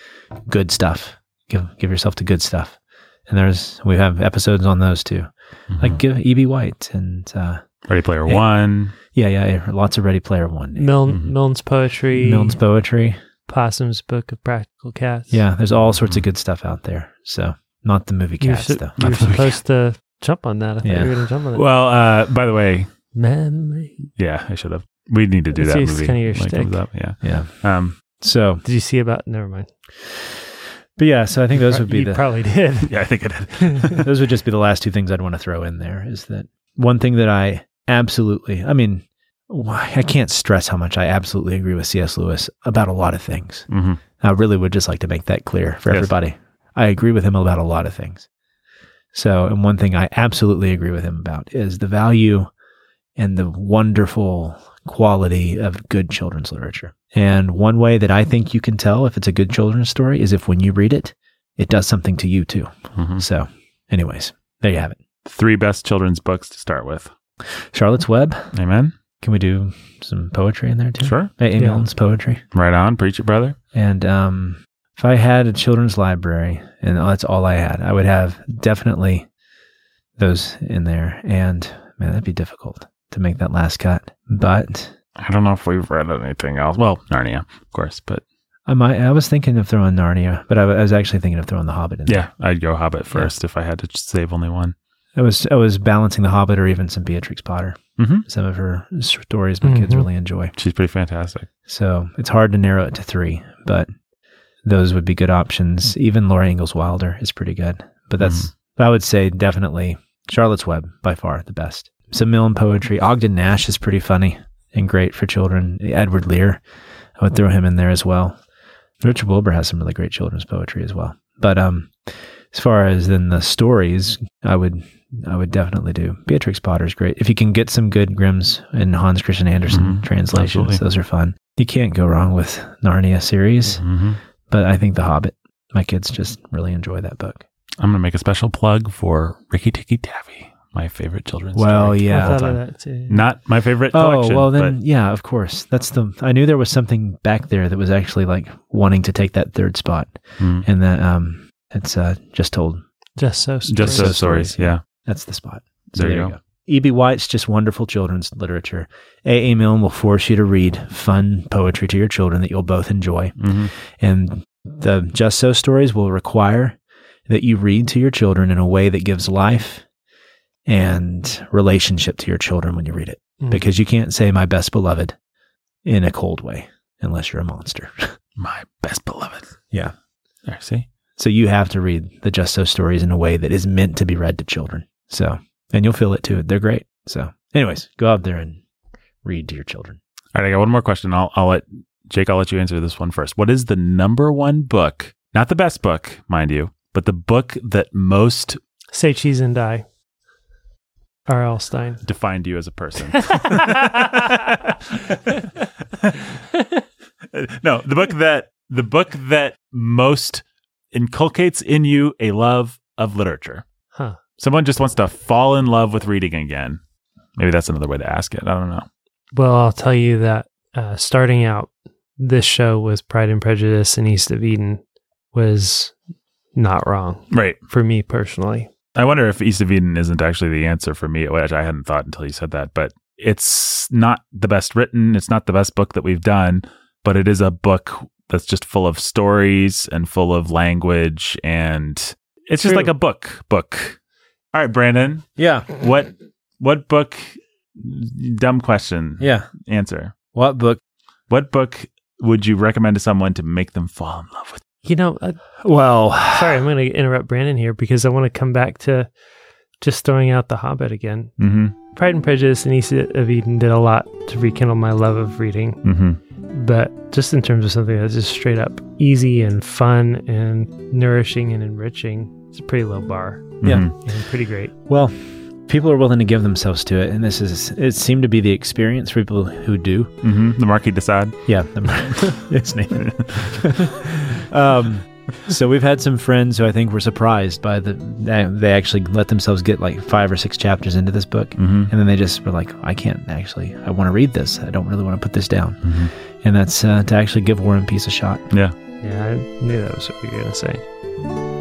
good stuff. Give, give yourself to good stuff. And there's, we have episodes on those too. Mhm. Like give E.B. White and, uh, Ready Player Yeah. One. yeah, yeah, yeah, lots of Ready Player One. Milne, Mhm. Milne's poetry. Milne's poetry. Possum's Book of Practical Cats. Yeah, there's all sorts of good stuff out there. So not the movie You're, cats su- though. you're Not the supposed to jump on that. I thought Yeah. you were going to jump on it. Well, uh, by the way, Memory. yeah, I should have. We need to do It's that just movie. kinda your when it comes shtick. up, Yeah. Yeah. Um, So, Did you see about? Never mind. But yeah, so I think those would be you the probably did. yeah, I think it did. those would just be the last two things I'd want to throw in there is that one thing that I absolutely, I mean, I can't stress how much I absolutely agree with C.S. Lewis about a lot of things. hmm I really would just like to make that clear for Yes. everybody. I agree with him about a lot of things. So, and one thing I absolutely agree with him about is the value and the wonderful quality of good children's literature. And one way that I think you can tell if it's a good children's story is if when you read it, it does something to you too. hmm So, anyways, there you have it. Three best children's books to start with. Charlotte's Web. Amen. Can we do some poetry in there too? Sure. Hey, Amy Yeah. Milne's poetry. Right on. Preach it, brother. And um, if I had a children's library and that's all I had, I would have definitely those in there. And man, that'd be difficult to make that last cut. But I don't know if we've read anything else. Well, Narnia, of course, but I might. I was thinking of throwing Narnia, but I, I was actually thinking of throwing The Hobbit in. yeah, I'd go Hobbit first if I had to save only one. I was. I was balancing The Hobbit or even some Beatrix Potter. Mhm. Some of her stories my kids Mhm. really enjoy. She's pretty fantastic. So it's hard to narrow it to three, but those would be good options. Even Laura Ingalls Wilder is pretty good, but that's I would say definitely Charlotte's Web by far the best. Some Milne poetry. Ogden Nash is pretty funny and great for children. Edward Lear, I would throw him in there as well. Richard Wilbur has some really great children's poetry as well. But um, as far as then the stories, I would I would definitely do Beatrix Potter's great. If you can get some good Grimm's and Hans Christian Andersen Mhm. translations, Absolutely. those are fun. You can't go wrong with Narnia series, hmm but I think The Hobbit. My kids just really enjoy that book. I'm going to make a special plug for Ricky Tikki Tavi, my favorite children's Well, story. yeah. All thought of that too. Not my favorite Oh collection. well, then but yeah, of course. That's the. I knew there was something back there that was actually like wanting to take that third spot, Mm. and that um, it's uh just told. Just so. just Stories. those stories. Yeah. That's the spot. There you go. E.B. White's just wonderful children's literature. A. A. Milne will force you to read fun poetry to your children that you'll both enjoy. hmm And the Just So stories will require that you read to your children in a way that gives life and relationship to your children when you read it. Mm. Because you can't say my best beloved in a cold way unless you're a monster. My best beloved. Yeah. There, see? so you have to read the Just So stories in a way that is meant to be read to children. So, and you'll feel it too. They're great. So, anyways, go out there and read to your children. All right, I got one more question. I'll, I'll let Jake, I'll let you answer this one first. What is the number one book, not the best book, mind you, but the book that most Say cheese and die. R.L. Stine. defined you as a person? no, the book that the book that most inculcates in you a love of literature. Huh. Someone just wants to fall in love with reading again. Maybe that's another way to ask it. I don't know. Well, I'll tell you that uh, starting out, this show with Pride and Prejudice and East of Eden was not wrong Right. for me personally. I wonder if East of Eden isn't actually the answer for me, which I hadn't thought until you said that. But it's not the best written. It's not the best book that we've done, but it is a book that's just full of stories and full of language. And it's just like a book, book. All right, Brandon, Yeah. what, what book, dumb question, Yeah. answer. What book? What book would you recommend to someone to make them fall in love with? You know, uh, Well, sorry, I'm going to interrupt Brandon here because I want to come back to just throwing out The Hobbit again. Mm-hmm. Pride and Prejudice and East of Eden did a lot to rekindle my love of reading, Mm-hmm. but just in terms of something that's just straight up easy and fun and nourishing and enriching, it's a pretty low bar Yeah. Mhm. and pretty great. well, people are willing to give themselves to it, and this is it seemed to be the experience for people who do. Mhm. The Marquis de Sade. Yeah, it's Nathan. um, so we've had some friends who I think were surprised by the they they actually let themselves get like five or six chapters into this book, Mm-hmm. and then they just were like, I can't actually. I want to read this. I don't really want to put this down, Mm-hmm. and that's uh, to actually give War and Peace a shot. Yeah. Yeah, I knew that was what you were going to say.